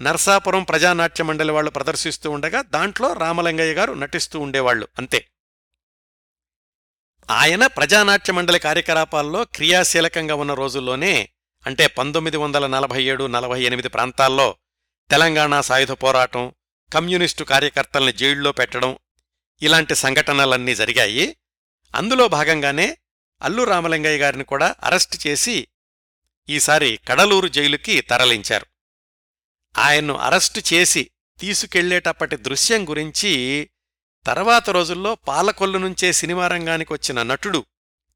నర్సాపురం ప్రజానాట్య మండలి వాళ్ళు ప్రదర్శిస్తూ ఉండగా దాంట్లో రామలింగయ్య గారు నటిస్తూ ఉండేవాళ్ళు అంతే. ఆయన ప్రజానాట్య మండలి కార్యకలాపాల్లో క్రియాశీలకంగా ఉన్న రోజుల్లోనే అంటే పంతొమ్మిది వందల నలభై ఏడు నలభై ఎనిమిది ప్రాంతాల్లో తెలంగాణ సాయుధ పోరాటం కమ్యూనిస్టు కార్యకర్తల్ని జైల్లో పెట్టడం ఇలాంటి సంఘటనలన్నీ జరిగాయి. అందులో భాగంగానే అల్లు రామలింగయ్య గారిని కూడా అరెస్టు చేసి ఈసారి కడలూరు జైలుకి తరలించారు. ఆయన్ను అరెస్టు చేసి తీసుకెళ్ళేటప్పటి దృశ్యం గురించి తర్వాత రోజుల్లో పాలకొల్లు నుంచే సినిమా రంగానికి వచ్చిన నటుడు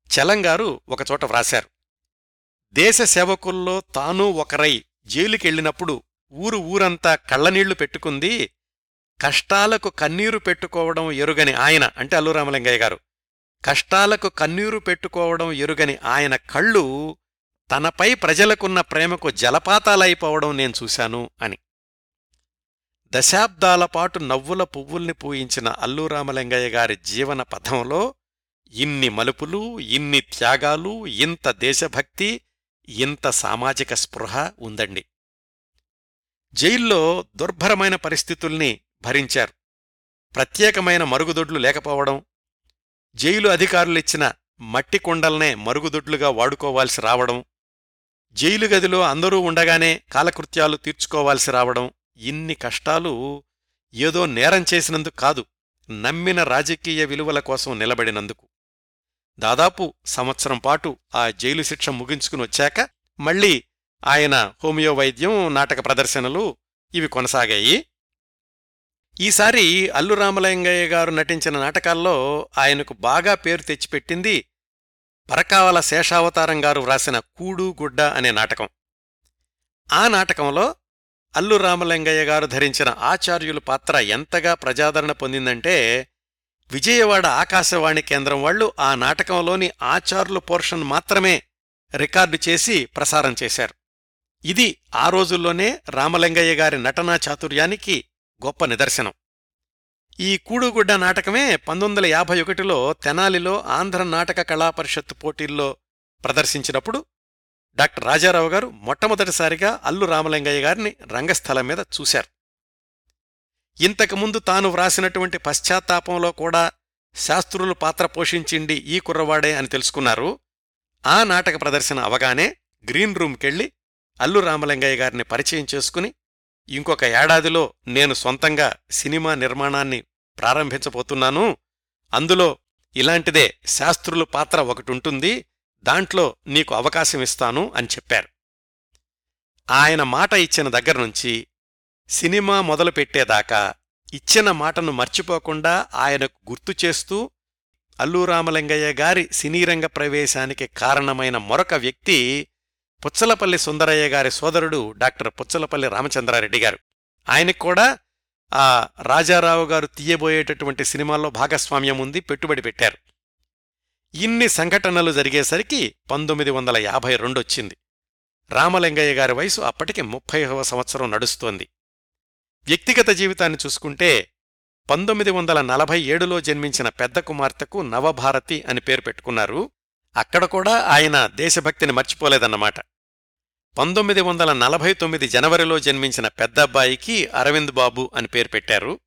చలంగారు ఒకచోట వ్రాశారు. దేశ సేవకుల్లో తానూ ఒకరై జైలుకెళ్ళినప్పుడు ఊరు ఊరంతా కళ్ళనీళ్ళు పెట్టుకుంది కష్టాలకు కన్నీరు పెట్టుకోవడం ఎరుగని ఆయన అంటే అల్లు రామలింగయ్య గారు. కష్టాలకు కన్నీరు పెట్టుకోవడం ఎరుగని ఆయన కళ్ళు తనపై ప్రజలకున్న ప్రేమకు జలపాతాలైపోవడం నేను చూశాను అని. దశాబ్దాల పాటు నవ్వుల పువ్వుల్ని పూయించిన అల్లు రామలింగయ్య గారి జీవన పథంలో ఇన్ని మలుపులు ఇన్ని త్యాగాలు ఇంత దేశభక్తి ఇంత సామాజిక స్పృహ ఉందండి. జైల్లో దుర్భరమైన పరిస్థితుల్ని భరించారు. ప్రత్యేకమైన మరుగుదొడ్లు లేకపోవడం జైలు అధికారులిచ్చిన మట్టి కుండల్నే మరుగుదొడ్లుగా వాడుకోవాల్సి రావడం జైలు గదిలో అందరూ ఉండగానే కాలకృత్యాలు తీర్చుకోవాల్సి రావడం ఇన్ని కష్టాలు ఏదో నేరం చేసినందుకు కాదు నమ్మిన రాజకీయ విలువల కోసం నిలబడినందుకు. దాదాపు సంవత్సరం పాటు ఆ జైలు శిక్ష ముగించుకుని వచ్చాక మళ్ళీ ఆయన హోమియో వైద్యం నాటక ప్రదర్శనలు ఇవి కొనసాగాయి. ఈసారి అల్లు రామలింగయ్య గారు నటించిన నాటకాల్లో ఆయనకు బాగా పేరు తెచ్చిపెట్టింది పరకావల శేషావతారం గారు వ్రాసిన కూడు గుడ్డ అనే నాటకం. ఆ నాటకంలో అల్లు రామలింగయ్య గారు ధరించిన ఆచార్యుల పాత్ర ఎంతగా ప్రజాదరణ పొందిందంటే విజయవాడ ఆకాశవాణి కేంద్రం వాళ్ళు ఆ నాటకంలోని ఆచార్యుల పోర్షన్ మాత్రమే రికార్డు చేసి ప్రసారం చేశారు. ఇది ఆ రోజుల్లోనే రామలింగయ్య గారి నటనా చాతుర్యానికి గొప్ప నిదర్శనం. ఈ కూడుగుడ్డ నాటకమే పంతొమ్మిది యాభై ఒకటిలో తెనాలిలో ఆంధ్ర నాటక కళాపరిషత్ పోటీల్లో ప్రదర్శించినప్పుడు డాక్టర్ రాజారావు గారు మొట్టమొదటిసారిగా అల్లు రామలింగయ్య గారిని రంగస్థలం మీద చూశారు. ఇంతకుముందు తాను వ్రాసినటువంటి పశ్చాత్తాపంలో కూడా శాస్త్రులు పాత్ర పోషించిండి ఈ కుర్రవాడే అని తెలుసుకున్నారు. ఆ నాటక ప్రదర్శన అవగానే గ్రీన్ రూమ్కెళ్ళి అల్లు రామలింగయ్య గారిని పరిచయం చేసుకుని ఇంకొక ఏడాదిలో నేను సొంతంగా సినిమా నిర్మాణాన్ని ప్రారంభించబోతున్నాను. అందులో ఇలాంటిదే శాస్త్రుల పాత్ర ఒకటుంటుంది. దాంట్లో నీకు అవకాశమిస్తాను అని చెప్పారు. ఆయన మాట ఇచ్చిన దగ్గర్నుంచి సినిమా మొదలుపెట్టేదాకా ఇచ్చిన మాటను మర్చిపోకుండా ఆయనకు గుర్తు చేస్తూ అల్లూరామలింగయ్య గారి సినీరంగ ప్రవేశానికి కారణమైన మరొక వ్యక్తి పుచ్చలపల్లి సుందరయ్య గారి సోదరుడు డాక్టర్ పుచ్చలపల్లి రామచంద్రారెడ్డి గారు. ఆయనకు కూడా ఆ రాజారావు గారు తీయబోయేటటువంటి సినిమాల్లో భాగస్వామ్యం ఉంది పెట్టుబడి పెట్టారు. ఇన్ని సంఘటనలు జరిగేసరికి పంతొమ్మిది వందల యాభై రెండొచ్చింది రామలింగయ్య గారి వయసు అప్పటికి ముప్పైవ సంవత్సరం నడుస్తోంది. వ్యక్తిగత జీవితాన్ని చూసుకుంటే పంతొమ్మిది వందల నలభై ఏడులో జన్మించిన పెద్ద కుమార్తెకు నవభారతి అని పేరు పెట్టుకున్నారు. అక్కడ కూడా ఆయన దేశభక్తిని మర్చిపోలేదన్నమాట. పంతొమ్మిది వందల నలభై తొమ్మిది జనవరిలో జన్మించిన పెద్దబ్బాయికి అరవింద్ బాబు అని పేరు పెట్టారు.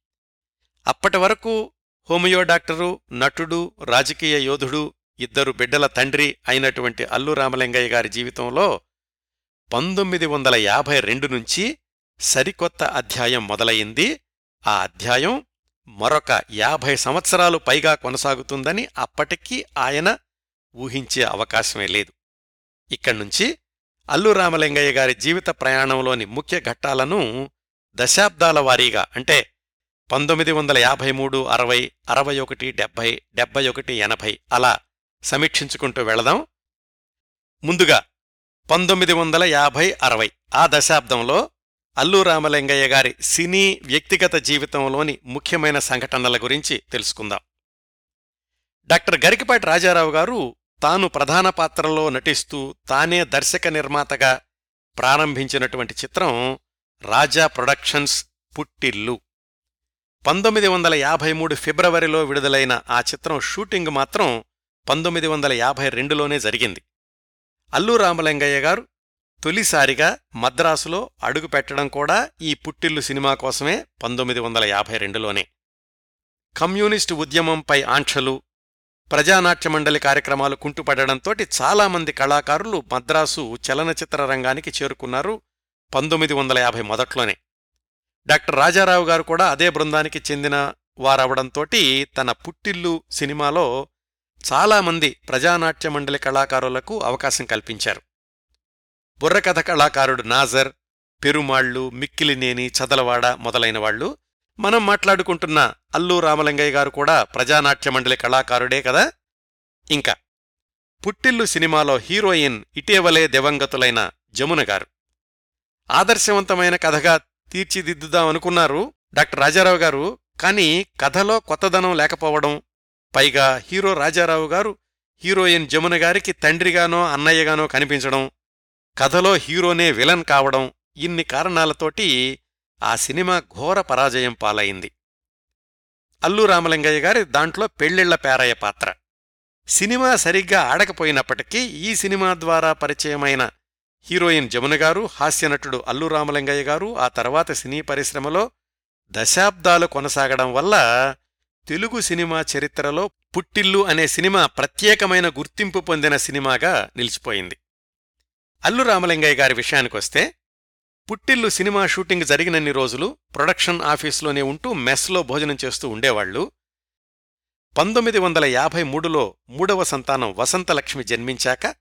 అప్పటి వరకు హోమియో డాక్టరు నటుడు రాజకీయ యోధుడు ఇద్దరు బిడ్డల తండ్రి అయినటువంటి అల్లు రామలింగయ్య గారి జీవితంలో పంతొమ్మిది వందల యాభై రెండు నుంచి సరికొత్త అధ్యాయం మొదలయింది ఆ అధ్యాయం మరొక యాభై సంవత్సరాలు పైగా కొనసాగుతుందని అప్పటికీ ఆయన ఊహించే అవకాశమే లేదు. ఇక్కడ్నుంచి అల్లు రామలింగయ్య గారి జీవిత ప్రయాణంలోని ముఖ్య ఘట్టాలను దశాబ్దాల వారీగా అంటే పంతొమ్మిది వందల యాభై మూడు అరవై అరవై ఒకటి డెబ్బై డెబ్బై ఒకటి ఎనభై అలా సమీక్షించుకుంటూ వెళదాం. ముందుగా పంతొమ్మిది వందల యాభై అరవై ఆ దశాబ్దంలో అల్లు రామలింగయ్య గారి సినీ వ్యక్తిగత జీవితంలోని ముఖ్యమైన సంఘటనల గురించి తెలుసుకుందాం. డాక్టర్ గరికపాటి రాజారావు గారు తాను ప్రధాన పాత్రలో నటిస్తూ తానే దర్శక నిర్మాతగా ప్రారంభించినటువంటి చిత్రం రాజా ప్రొడక్షన్స్ పుట్టిల్లు. పంతొమ్మిది వందల యాభై మూడు ఫిబ్రవరిలో విడుదలైన ఆ చిత్రం షూటింగ్ మాత్రం పంతొమ్మిది వందల యాభై రెండులోనే జరిగింది. అల్లు రామలింగయ్య గారు తొలిసారిగా మద్రాసులో అడుగుపెట్టడం కూడా ఈ పుట్టిల్లు సినిమా కోసమే పంతొమ్మిది వందల యాభై రెండులోనే. కమ్యూనిస్టు ఉద్యమంపై ఆంక్షలు ప్రజానాట్య మండలి కార్యక్రమాలు కుంటుపడడంతో చాలామంది కళాకారులు మద్రాసు చలనచిత్ర రంగానికి చేరుకున్నారు పంతొమ్మిది వందల యాభై మొదట్లోనే. డాక్టర్ రాజారావు గారు కూడా అదే బృందానికి చెందిన వారవడంతోటి తన పుట్టిల్లు సినిమాలో చాలామంది ప్రజానాట్య మండలి కళాకారులకు అవకాశం కల్పించారు. బుర్రకథ కళాకారుడు నాజర్ పెరుమాళ్ళు మిక్కిలినేని చదలవాడ మొదలైన వాళ్ళు మనం మాట్లాడుకుంటున్న అల్లు రామలింగయ్య గారు కూడా ప్రజానాట్య మండలి కళాకారుడే కదా? ఇంకా పుట్టిల్లు సినిమాలో హీరోయిన్ ఇటీవలే దివంగతులైన జమున గారు. ఆదర్శవంతమైన కథగా తీర్చిదిద్దుదామనుకున్నారు డాక్టర్ రాజారావు గారు కానీ కథలో కొత్తదనం లేకపోవడం పైగా హీరో రాజారావు గారు హీరోయిన్ జమున గారికి తండ్రిగానో అన్నయ్యగానో కనిపించడం కథలో హీరోనే విలన్ కావడం ఇన్ని కారణాలతోటి ఆ సినిమా ఘోర పరాజయం పాలయింది అల్లు రామలింగయ్య గారి దాంట్లో పెళ్ళిళ్ళ పేరయ్య పాత్ర. సినిమా సరిగ్గా ఆడకపోయినప్పటికీ ఈ సినిమా ద్వారా పరిచయమైన హీరోయిన్ జమున గారు హాస్యనటుడు అల్లు రామలింగయ్య గారు ఆ తర్వాత సినీ పరిశ్రమలో దశాబ్దాలు కొనసాగడం వల్ల తెలుగు సినిమా చరిత్రలో పుట్టిల్లు అనే సినిమా ప్రత్యేకమైన గుర్తింపు పొందిన సినిమాగా నిలిచిపోయింది. అల్లు రామలింగయ్య గారి విషయానికొస్తే పుట్టిల్లు సినిమా షూటింగ్ జరిగినన్ని రోజులు ప్రొడక్షన్ ఆఫీసులోనే ఉంటూ మెస్లో భోజనం చేస్తూ ఉండేవాళ్ళు పంతొమ్మిది వందల యాభై మూడులో మూడవ సంతానం వసంతలక్ష్మి జన్మించాక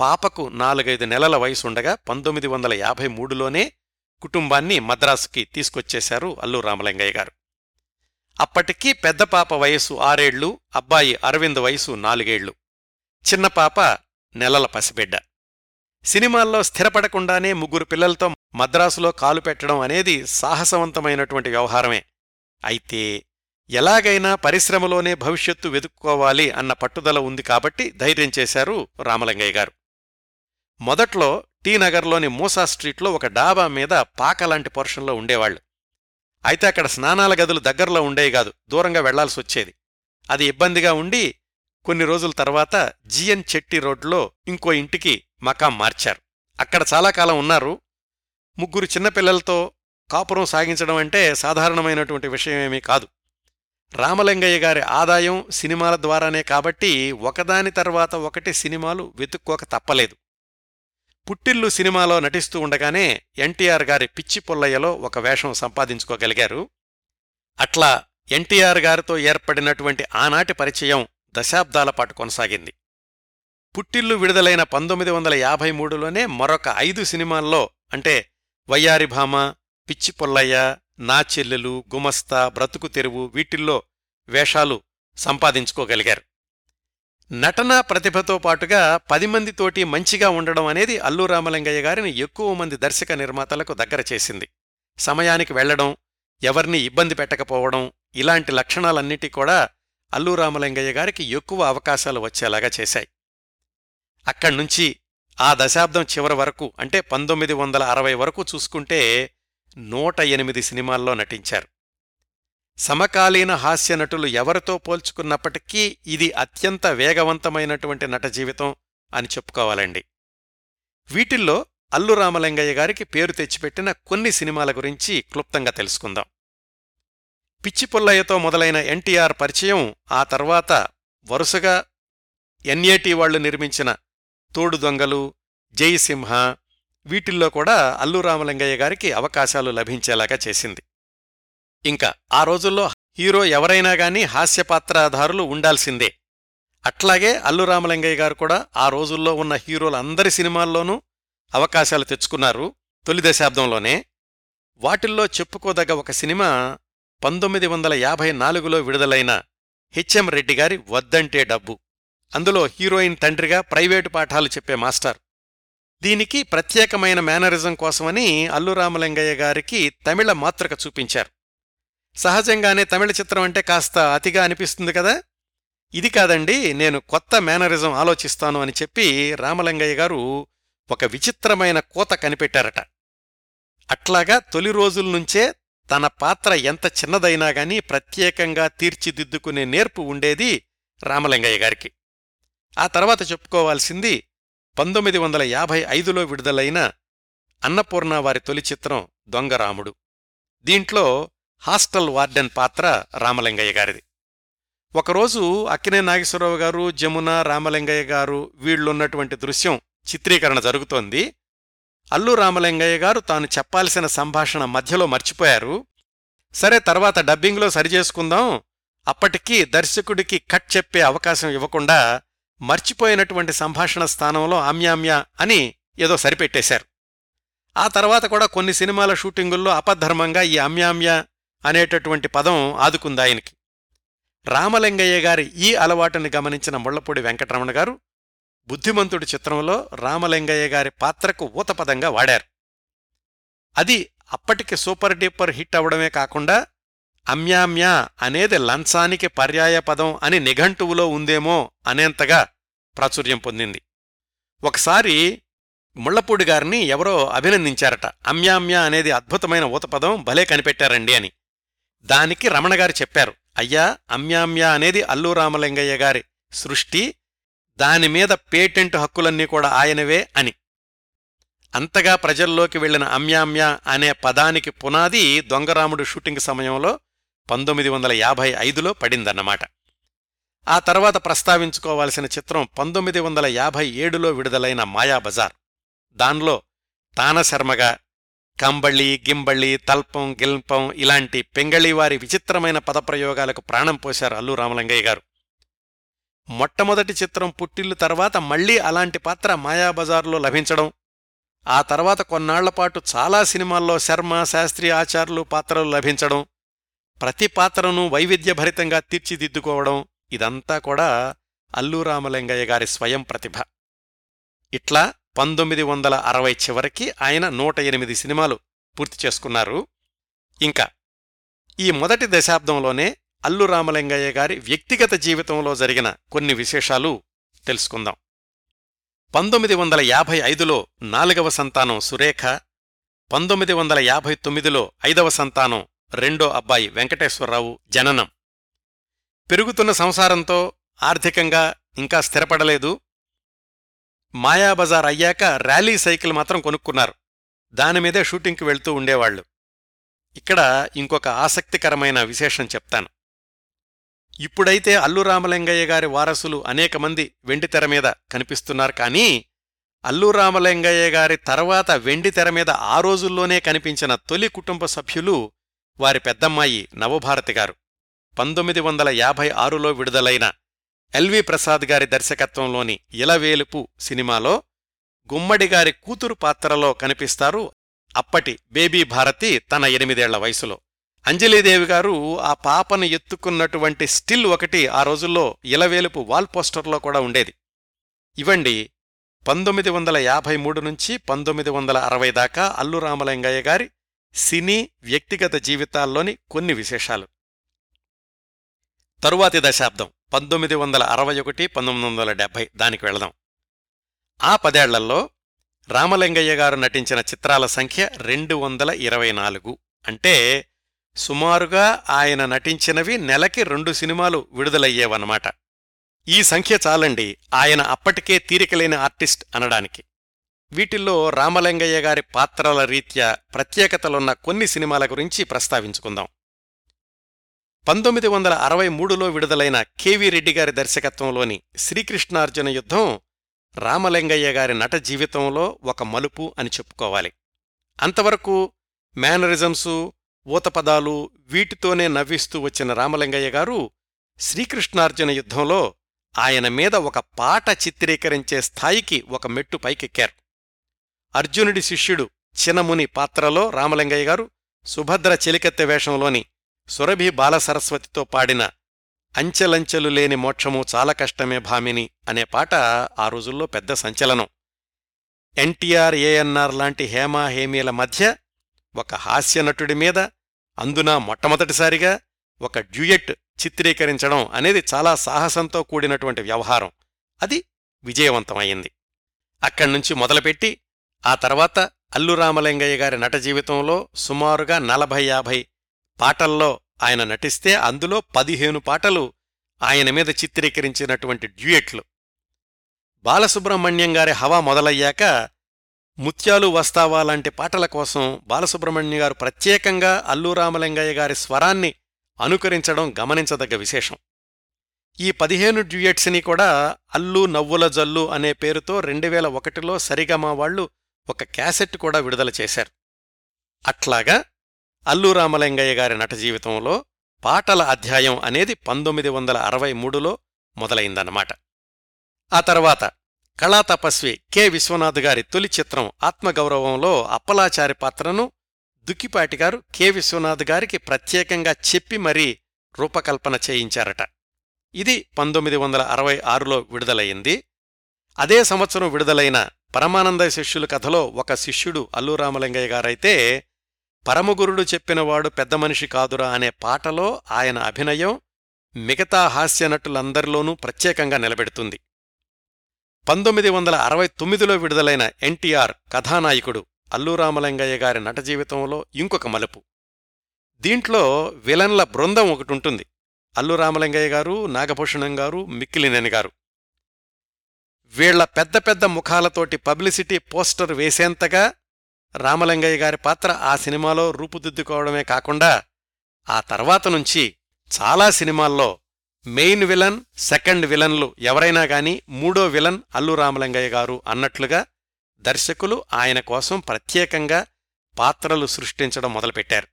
పాపకు నాలుగైదు నెలల వయసుండగా పంతొమ్మిది వందల యాభై మూడులోనే కుటుంబాన్ని మద్రాసుకి తీసుకొచ్చేశారు అల్లు రామలింగయ్య గారు. అప్పటికీ పెద్ద పాప వయసు ఆరేళ్ళు అబ్బాయి అరవింద్ వయసు నాలుగేళ్ళు చిన్న పాప నెలల పసిబిడ్డ. సినిమాల్లో స్థిరపడకుండానే ముగ్గురు పిల్లలతో మద్రాసులో కాలు పెట్టడం అనేది సాహసవంతమైనటువంటి వ్యవహారమే. అయితే ఎలాగైనా పరిశ్రమలోనే భవిష్యత్తు వెతుక్కోవాలి అన్న పట్టుదల ఉంది కాబట్టి ధైర్యం చేశారు రామలింగయ్య గారు. మొదట్లో టీ నగర్లోని మూసా స్ట్రీట్లో ఒక డాబా మీద పాకలాంటి పోర్షన్లో ఉండేవాళ్ళు అయితే అక్కడ స్నానాల గదులు దగ్గరలో ఉండేవి కాదు దూరంగా వెళ్ళాల్సొచ్చేది అది ఇబ్బందిగా ఉండి కొన్ని రోజుల తర్వాత జిఎన్ చెట్టి రోడ్లో ఇంకో ఇంటికి మకాం మార్చారు. అక్కడ చాలా కాలం ఉన్నారు. ముగ్గురు చిన్నపిల్లలతో కాపురం సాగించడం అంటే సాధారణమైనటువంటి విషయమేమీ కాదు. రామలింగయ్య గారి ఆదాయం సినిమాల ద్వారానే కాబట్టి ఒకదాని తర్వాత ఒకటి సినిమాలు వెతుక్కోక తప్పలేదు. పుట్టిల్లు సినిమాలో నటిస్తూ ఉండగానే ఎన్టీఆర్ గారి పిచ్చి పొల్లయ్యలో ఒక వేషం సంపాదించుకోగలిగారు. అట్లా ఎన్టీఆర్ గారితో ఏర్పడినటువంటి ఆనాటి పరిచయం దశాబ్దాల పాటు కొనసాగింది. పుట్టిల్లు విడుదలైన పంతొమ్మిది వందల యాభై మూడులోనే మరొక ఐదు సినిమాల్లో అంటే వయ్యారిభామ పిచ్చి పొల్లయ్య నా చెల్లెలు గుమస్తా బ్రతుకు తెరువు వీటిల్లో వేషాలు సంపాదించుకోగలిగారు. నటనా ప్రతిభతో పాటుగా పది మందితోటి మంచిగా ఉండడం అనేది అల్లు రామలింగయ్య గారిని ఎక్కువ మంది దర్శక నిర్మాతలకు దగ్గర చేసింది. సమయానికి వెళ్ళడం ఎవర్నీ ఇబ్బంది పెట్టకపోవడం ఇలాంటి లక్షణాలన్నిటి కూడా అల్లు రామలింగయ్య గారికి ఎక్కువ అవకాశాలు వచ్చేలాగా చేశాయి. అక్కడ్నుంచి ఆ దశాబ్దం చివరి వరకు అంటే పంతొమ్మిది వందల అరవై వరకు చూసుకుంటే నూట ఎనిమిది సినిమాల్లో నటించారు. సమకాలీన హాస్య నటులు ఎవరితో పోల్చుకున్నప్పటికీ ఇది అత్యంత వేగవంతమైనటువంటి నట జీవితం అని చెప్పుకోవాలండి. వీటిల్లో అల్లు రామలింగయ్య గారికి పేరు తెచ్చిపెట్టిన కొన్ని సినిమాల గురించి క్లుప్తంగా తెలుసుకుందాం. పిచ్చిపుల్లయ్యతో మొదలైన ఎన్టీఆర్ పరిచయం ఆ తర్వాత వరుసగా ఎన్ఏటి వాళ్ళు నిర్మించిన తోడు దొంగలు జయసింహ వీటిల్లో కూడా అల్లు రామలింగయ్య గారికి అవకాశాలు లభించేలాగా చేసింది. ఇంకా ఆ రోజుల్లో హీరో ఎవరైనా గాని హాస్యపాత్రాధారులు ఉండాల్సిందే. అట్లాగే అల్లు రామలింగయ్య గారు కూడా ఆ రోజుల్లో ఉన్న హీరోలందరి సినిమాల్లోనూ అవకాశాలు తెచ్చుకున్నారు తొలి దశాబ్దంలోనే. వాటిల్లో చెప్పుకోదగ్గ ఒక సినిమా పంతొమ్మిది వందల యాభై నాలుగులో విడుదలైన హెచ్ఎం రెడ్డి గారి వద్దంటే డబ్బు. అందులో హీరోయిన్ తండ్రిగా ప్రైవేటు పాఠాలు చెప్పే మాస్టర్. దీనికి ప్రత్యేకమైన మేనరిజం కోసమని అల్లు రామలింగయ్య గారికి తమిళ మాతృక చూపించారు. సహజంగానే తమిళ చిత్రం అంటే కాస్త అతిగా అనిపిస్తుంది కదా? ఇది కాదండి నేను కొత్త మేనరిజం ఆలోచిస్తాను అని చెప్పి రామలింగయ్య గారు ఒక విచిత్రమైన కోత కనిపెట్టారట. అట్లాగా తొలి రోజుల్నుంచే తన పాత్ర ఎంత చిన్నదైనా గాని ప్రత్యేకంగా తీర్చిదిద్దుకునే నేర్పు ఉండేది రామలింగయ్య గారికి. ఆ తర్వాత చెప్పుకోవాల్సింది పంతొమ్మిది వందల యాభై ఐదులో విడుదలైన అన్నపూర్ణ వారి తొలి చిత్రం దొంగరాముడు దీంట్లో హాస్టల్ వార్డెన్ పాత్ర రామలింగయ్య గారిది. ఒకరోజు అక్కినే నాగేశ్వరరావు గారు జమున రామలింగయ్య గారు వీళ్ళున్నటువంటి దృశ్యం చిత్రీకరణ జరుగుతోంది. అల్లు రామలింగయ్య గారు తాను చెప్పాల్సిన సంభాషణ మధ్యలో మర్చిపోయారు. సరే తర్వాత డబ్బింగ్లో సరిచేసుకుందాం అప్పటికి దర్శకుడికి కట్ చెప్పే అవకాశం ఇవ్వకుండా మర్చిపోయినటువంటి సంభాషణ స్థానంలో ఆమ్యామ్య అని ఏదో సరిపెట్టేశారు. ఆ తర్వాత కూడా కొన్ని సినిమాల షూటింగుల్లో అపధర్మంగా ఈ అమ్యామ్య అనేటటువంటి పదం ఆదుకుందాయనికి రామలింగయ్య గారి ఈ అలవాటుని గమనించిన ముళ్ళపూడి వెంకటరమణ గారు బుద్ధిమంతుడి చిత్రంలో రామలింగయ్య గారి పాత్రకు ఊతపదంగా వాడారు. అది అప్పటికి సూపర్ డీపర్ హిట్ అవడమే కాకుండా అమ్యామ్యా అనేది లంచానికి పర్యాయ పదం అని నిఘంటువులో ఉందేమో అనేంతగా ప్రాచుర్యం పొందింది. ఒకసారి ముళ్ళపూడి గారిని ఎవరో అభినందించారట. అమ్యామ్యా అనేది అద్భుతమైన ఊతపదం భలే కనిపెట్టారండి అని. దానికి రమణగారు చెప్పారు. అయ్యా అమ్యామ్యా అనేది అల్లు రామలింగయ్య గారి సృష్టి దాని మీద పేటెంట్ హక్కులన్నీ కూడా ఆయనవే అని. అంతగా ప్రజల్లోకి వెళ్ళిన అమ్యామ్య అనే పదానికి పునాది దొంగరాముడు షూటింగ్ సమయంలో పంతొమ్మిది వందల యాభై ఐదులో పడిందన్నమాట. ఆ తర్వాత ప్రస్తావించుకోవాల్సిన చిత్రం పంతొమ్మిది వందల యాభై ఏడులో విడుదలైన మాయాబజార్ దానిలో తానశర్మగా కంబళి గింబళి తల్పం గిల్పం ఇలాంటి పెంగళివారి విచిత్రమైన పదప్రయోగాలకు ప్రాణం పోశారు అల్లు రామలింగయ్య గారు. మొట్టమొదటి చిత్రం పుట్టిల్లు తర్వాత మళ్ళీ అలాంటి పాత్ర మాయాబజార్లో లభించడం ఆ తర్వాత కొన్నాళ్ళపాటు చాలా సినిమాల్లో శర్మ శాస్త్రి ఆచార్యులు పాత్రలు లభించడం ప్రతి పాత్రను వైవిధ్యభరితంగా తీర్చిదిద్దుకోవడం ఇదంతా కూడా అల్లు రామలింగయ్య గారి స్వయం ప్రతిభ. ఇట్లా పంతొమ్మిది వందల అరవై చివరికి ఆయన నూట ఎనిమిది సినిమాలు పూర్తి చేసుకున్నారు. ఇంకా ఈ మొదటి దశాబ్దంలోనే అల్లు రామలింగయ్య గారి వ్యక్తిగత జీవితంలో జరిగిన కొన్ని విశేషాలు తెలుసుకుందాం. పంతొమ్మిది వందల యాభై ఐదులో నాలుగవ సంతానం సురేఖ పంతొమ్మిది వందల యాభై తొమ్మిదిలో ఐదవ సంతానం రెండో అబ్బాయి వెంకటేశ్వరరావు జననం. పెరుగుతున్న సంసారంతో ఆర్థికంగా ఇంకా స్థిరపడలేదు. మాయాబజార్ అయ్యాక ర్యాలీ సైకిల్ మాత్రం కొనుక్కున్నారు. దానిమీదే షూటింగ్కి వెళ్తూ ఉండేవాళ్ళు ఇక్కడ ఇంకొక ఆసక్తికరమైన విశేషం చెప్తాను. ఇప్పుడైతే అల్లు రామలింగయ్య గారి వారసులు అనేక మంది వెండితెర మీద కనిపిస్తున్నారు. కానీ అల్లు రామలింగయ్య గారి తర్వాత వెండితెర మీద ఆ రోజుల్లోనే కనిపించిన తొలి కుటుంబ సభ్యులు వారి పెద్దమ్మాయి నవభారతి గారు. పంతొమ్మిది వందల యాభై ఆరులో విడుదలైన ఎల్వి ప్రసాద్ గారి దర్శకత్వంలోని ఇలవేలుపు సినిమాలో గుమ్మడిగారి కూతురు పాత్రలో కనిపిస్తారు అప్పటి బేబీ భారతి తన ఎనిమిదేళ్ళ వయసులో. అంజలీదేవి గారు ఆ పాపను ఎత్తుకున్నటువంటి స్టిల్ ఒకటి ఆ రోజుల్లో ఇలవేలుపు వాల్ పోస్టర్లో కూడా ఉండేది. ఇవ్వండి పంతొమ్మిది వందల యాభై మూడు నుంచి పంతొమ్మిది వందల అరవై దాకా అల్లు రామలింగయ్య గారి సినీ వ్యక్తిగత జీవితాల్లోని కొన్ని విశేషాలు. తరువాతి దశాబ్దం పంతొమ్మిది వందల అరవై ఒకటి పంతొమ్మిది వందల డెబ్బై దానికి వెళదాం. ఆ పదేళ్ళలో రామలింగయ్య గారు నటించిన చిత్రాల సంఖ్య రెండు వందల ఇరవై నాలుగు. అంటే సుమారుగా ఆయన నటించినవి నెలకి రెండు సినిమాలు విడుదలయ్యేవన్నమాట. ఈ సంఖ్య చాలండి ఆయన అప్పటికే తీరికలేని ఆర్టిస్ట్ అనడానికి. వీటిల్లో రామలింగయ్య గారి పాత్రల రీత్యా ప్రత్యేకతలున్న కొన్ని సినిమాల గురించి ప్రస్తావించుకుందాం. పంతొమ్మిది వందల అరవై మూడులో విడుదలైన కెవి రెడ్డి గారి దర్శకత్వంలోని శ్రీకృష్ణార్జున యుద్ధం రామలింగయ్య గారి నట జీవితంలో ఒక మలుపు అని చెప్పుకోవాలి. అంతవరకు మేనరిజమ్సు ఊతపదాలు వీటితోనే నవ్విస్తూ వచ్చిన రామలింగయ్య గారు శ్రీకృష్ణార్జున యుద్ధంలో ఆయన మీద ఒక పాట చిత్రీకరించే స్థాయికి ఒక మెట్టు పైకెక్కారు. అర్జునుడి శిష్యుడు చినముని పాత్రలో రామలింగయ్య గారు సుభద్ర చెలికత్తె వేషంలోని సురభి బాలసరస్వతితో పాడిన అంచెలంచెలు లేని మోక్షము చాలా కష్టమే భామిని అనే పాట ఆ రోజుల్లో పెద్ద సంచలనం. ఎన్టీఆర్ ఏఎన్ఆర్ లాంటి హేమా హేమీల మధ్య ఒక హాస్యనటుడి మీద అందున మొట్టమొదటిసారిగా ఒక డ్యూయెట్ చిత్రీకరించడం అనేది చాలా సాహసంతో కూడినటువంటి వ్యవహారం. అది విజయవంతమైంది అక్కడ్నుంచి మొదలుపెట్టి ఆ తర్వాత అల్లు రామలింగయ్య గారి నట జీవితంలో సుమారుగా నలభై యాభై పాటల్లో ఆయన నటిస్తే అందులో పదిహేను పాటలు ఆయన మీద చిత్రీకరించినటువంటి డ్యూయెట్లు. బాలసుబ్రహ్మణ్యం గారి హవా మొదలయ్యాక ముత్యాలు వస్తావా లాంటి పాటల కోసం బాలసుబ్రహ్మణ్య గారు ప్రత్యేకంగా అల్లు రామలింగయ్య గారి స్వరాన్ని అనుకరించడం గమనించదగ్గ విశేషం. ఈ పదిహేను డ్యూయట్స్ని కూడా అల్లు నవ్వుల జల్లు అనే పేరుతో రెండువేల ఒకటిలో సరిగమా వాళ్ళు ఒక క్యాసెట్ కూడా విడుదల చేశారు. అట్లాగా అల్లు రామలింగయ్య గారి నట జీవితంలో పాటల అధ్యాయం అనేది పంతొమ్మిది వందల అరవై మూడులో మొదలైందన్నమాట. ఆ తర్వాత కళాతపస్వి కె విశ్వనాథ్ గారి తొలి చిత్రం ఆత్మగౌరవంలో అప్పలాచారి పాత్రను దుక్కిపాటి గారు కె విశ్వనాథ్ గారికి ప్రత్యేకంగా చెప్పి మరీ రూపకల్పన చేయించారట. ఇది పంతొమ్మిది వందల అరవై ఆరులో విడుదలయింది అదే సంవత్సరం విడుదలైన పరమానంద శిష్యుల కథలో ఒక శిష్యుడు అల్లు రామలింగయ్య గారైతే పరమగురుడు చెప్పినవాడు పెద్ద మనిషి కాదురా అనే పాటలో ఆయన అభినయం మిగతా హాస్యనటులందరిలోనూ ప్రత్యేకంగా నిలబెడుతుంది. పంతొమ్మిది వందల అరవై తొమ్మిదిలో విడుదలైన ఎన్టీఆర్ కథానాయకుడు అల్లురామలింగయ్య గారి నట జీవితంలో ఇంకొక మలుపు. దీంట్లో విలన్ల బృందం ఒకటుంటుంది. అల్లురామలింగయ్య గారు నాగభూషణం గారు మిక్కిలినేని గారు. వీళ్ళ పెద్ద పెద్ద ముఖాలతోటి పబ్లిసిటీ పోస్టర్ వేసేంతగా రామలింగయ్య గారి పాత్ర ఆ సినిమాలో రూపుదిద్దుకోవడమే కాకుండా ఆ తర్వాత నుంచి చాలా సినిమాల్లో మెయిన్ విలన్ సెకండ్ విలన్లు ఎవరైనా గాని మూడో విలన్ అల్లు రామలింగయ్య గారు అన్నట్లుగా దర్శకులు ఆయన కోసం ప్రత్యేకంగా పాత్రలు సృష్టించడం మొదలుపెట్టారు.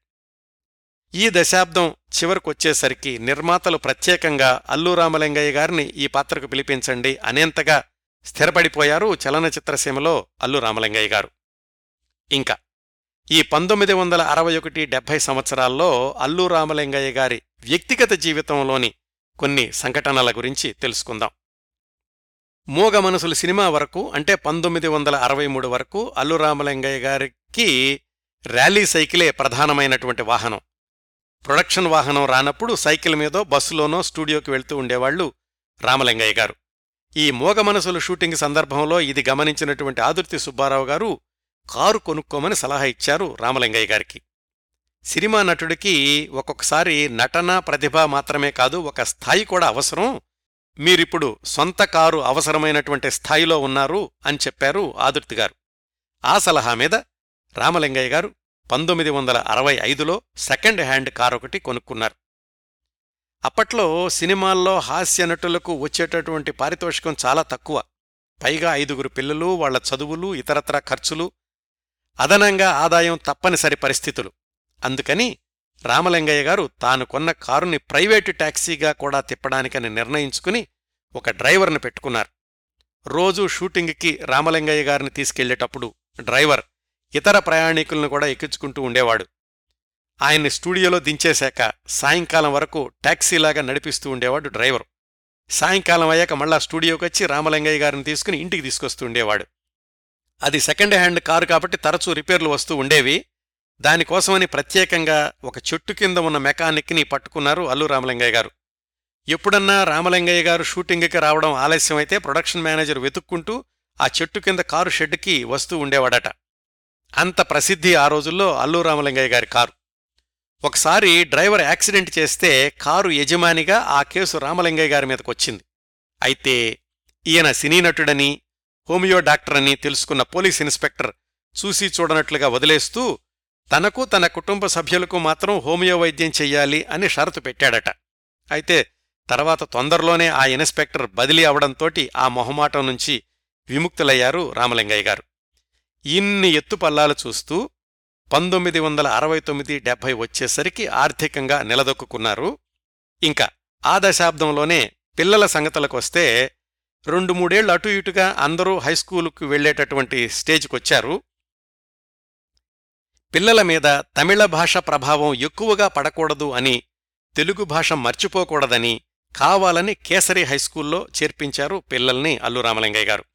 ఈ దశాబ్దం చివరికొచ్చేసరికి నిర్మాతలు ప్రత్యేకంగా అల్లు రామలింగయ్య గారిని ఈ పాత్రకు పిలిపించండి అనేంతగా స్థిరపడిపోయారు చలనచిత్రసీమలో అల్లు రామలింగయ్య గారు. ఇంకా ఈ పంతొమ్మిది వందల అరవై ఒకటి డెబ్భై సంవత్సరాల్లో అల్లు రామలింగయ్య గారి వ్యక్తిగత జీవితంలోని కొన్ని సంఘటనల గురించి తెలుసుకుందాం. మూగ మనసులు సినిమా వరకు అంటే పంతొమ్మిది వందల అరవై మూడు వరకు అల్లు రామలింగయ్య గారికి ర్యాలీ సైకిలే ప్రధానమైనటువంటి వాహనం. ప్రొడక్షన్ వాహనం రానప్పుడు సైకిల్ మీదో బస్సులోనో స్టూడియోకి వెళ్తూ ఉండేవాళ్ళు రామలింగయ్య గారు. ఈ మూగ మనసులు షూటింగ్ సందర్భంలో ఇది గమనించినటువంటి ఆదుర్తి సుబ్బారావు గారు కారు కొనుక్కోమని సలహా ఇచ్చారు రామలింగయ్య గారికి. సినిమా నటుడికి ఒక్కొక్కసారి నటన ప్రతిభ మాత్రమే కాదు ఒక స్థాయి కూడా అవసరం. మీరిప్పుడు సొంత కారు అవసరమైనటువంటి స్థాయిలో ఉన్నారు అని చెప్పారు ఆదుర్తి గారు. ఆ సలహా మీద రామలింగయ్య గారు పంతొమ్మిది వందల అరవై ఐదులో సెకండ్ హ్యాండ్ కారు ఒకటి కొనుక్కున్నారు. అప్పట్లో సినిమాల్లో హాస్య నటులకు వచ్చేటటువంటి పారితోషికం చాలా తక్కువ. పైగా ఐదుగురు పిల్లలు వాళ్ళ చదువులు ఇతరత్ర ఖర్చులు అదనంగా ఆదాయం తప్పనిసరి పరిస్థితులు. అందుకని రామలింగయ్య గారు తాను కొన్న కారుని ప్రైవేటు టాక్సీగా కూడా తిప్పడానికని నిర్ణయించుకుని ఒక డ్రైవర్ని పెట్టుకున్నారు. రోజూ షూటింగ్కి రామలింగయ్య గారిని తీసుకెళ్ళేటప్పుడు డ్రైవర్ ఇతర ప్రయాణికులను కూడా ఎక్కించుకుంటూ ఉండేవాడు. ఆయన్ని స్టూడియోలో దించేశాక సాయంకాలం వరకు ట్యాక్సీలాగా నడిపిస్తూ ఉండేవాడు డ్రైవర్. సాయంకాలం అయ్యాక మళ్ళా స్టూడియోకొచ్చి రామలింగయ్య గారిని తీసుకుని ఇంటికి తీసుకొస్తూ ఉండేవాడు. అది సెకండ్ హ్యాండ్ కారు కాబట్టి తరచూ రిపేర్లు వస్తూ ఉండేవి. దానికోసమని ప్రత్యేకంగా ఒక చెట్టు కింద ఉన్న మెకానిక్ని పట్టుకున్నారు అల్లు రామలింగయ్య గారు. ఎప్పుడన్నా రామలింగయ్య గారు షూటింగ్కి రావడం ఆలస్యమైతే ప్రొడక్షన్ మేనేజర్ వెతుక్కుంటూ ఆ చెట్టు కింద కారు షెడ్కి వస్తూ ఉండేవాడట. అంత ప్రసిద్ధి ఆ రోజుల్లో అల్లు రామలింగయ్య గారి కారు. ఒకసారి డ్రైవర్ యాక్సిడెంట్ చేస్తే కారు యజమానిగా ఆ కేసు రామలింగయ్య గారి మీదకొచ్చింది. అయితే ఈయన సినీ నటుడని హోమియో డాక్టర్ అని తెలుసుకున్న పోలీస్ ఇన్స్పెక్టర్ చూసి చూడనట్లుగా వదిలేస్తూ తనకు తన కుటుంబ సభ్యులకు మాత్రం హోమియో వైద్యం చెయ్యాలి అని షరతు పెట్టాడట. అయితే తర్వాత తొందరలోనే ఆ ఇన్స్పెక్టర్ బదిలీ అవడంతోటి ఆ మొహమాటం నుంచి విముక్తులయ్యారు రామలింగయ్య గారు. ఇన్ని ఎత్తుపల్లాలు చూస్తూ పంతొమ్మిది వందల అరవై తొమ్మిది డెబ్భై వచ్చేసరికి ఆర్థికంగా నిలదొక్కున్నారు. ఇంకా ఆ దశాబ్దంలోనే పిల్లల సంగతులకొస్తే రెండు మూడేళ్ళు అటు ఇటుగా అందరూ హైస్కూలుకు వెళ్ళేటటువంటి స్టేజ్కొచ్చారు. పిల్లల మీద తమిళ భాష ప్రభావం ఎక్కువగా పడకూడదు అని తెలుగు భాష మర్చిపోకూడదని కావాలని కేసరి హైస్కూల్లో చేర్పించారు పిల్లల్ని అల్లు రామలింగయ్య గారు.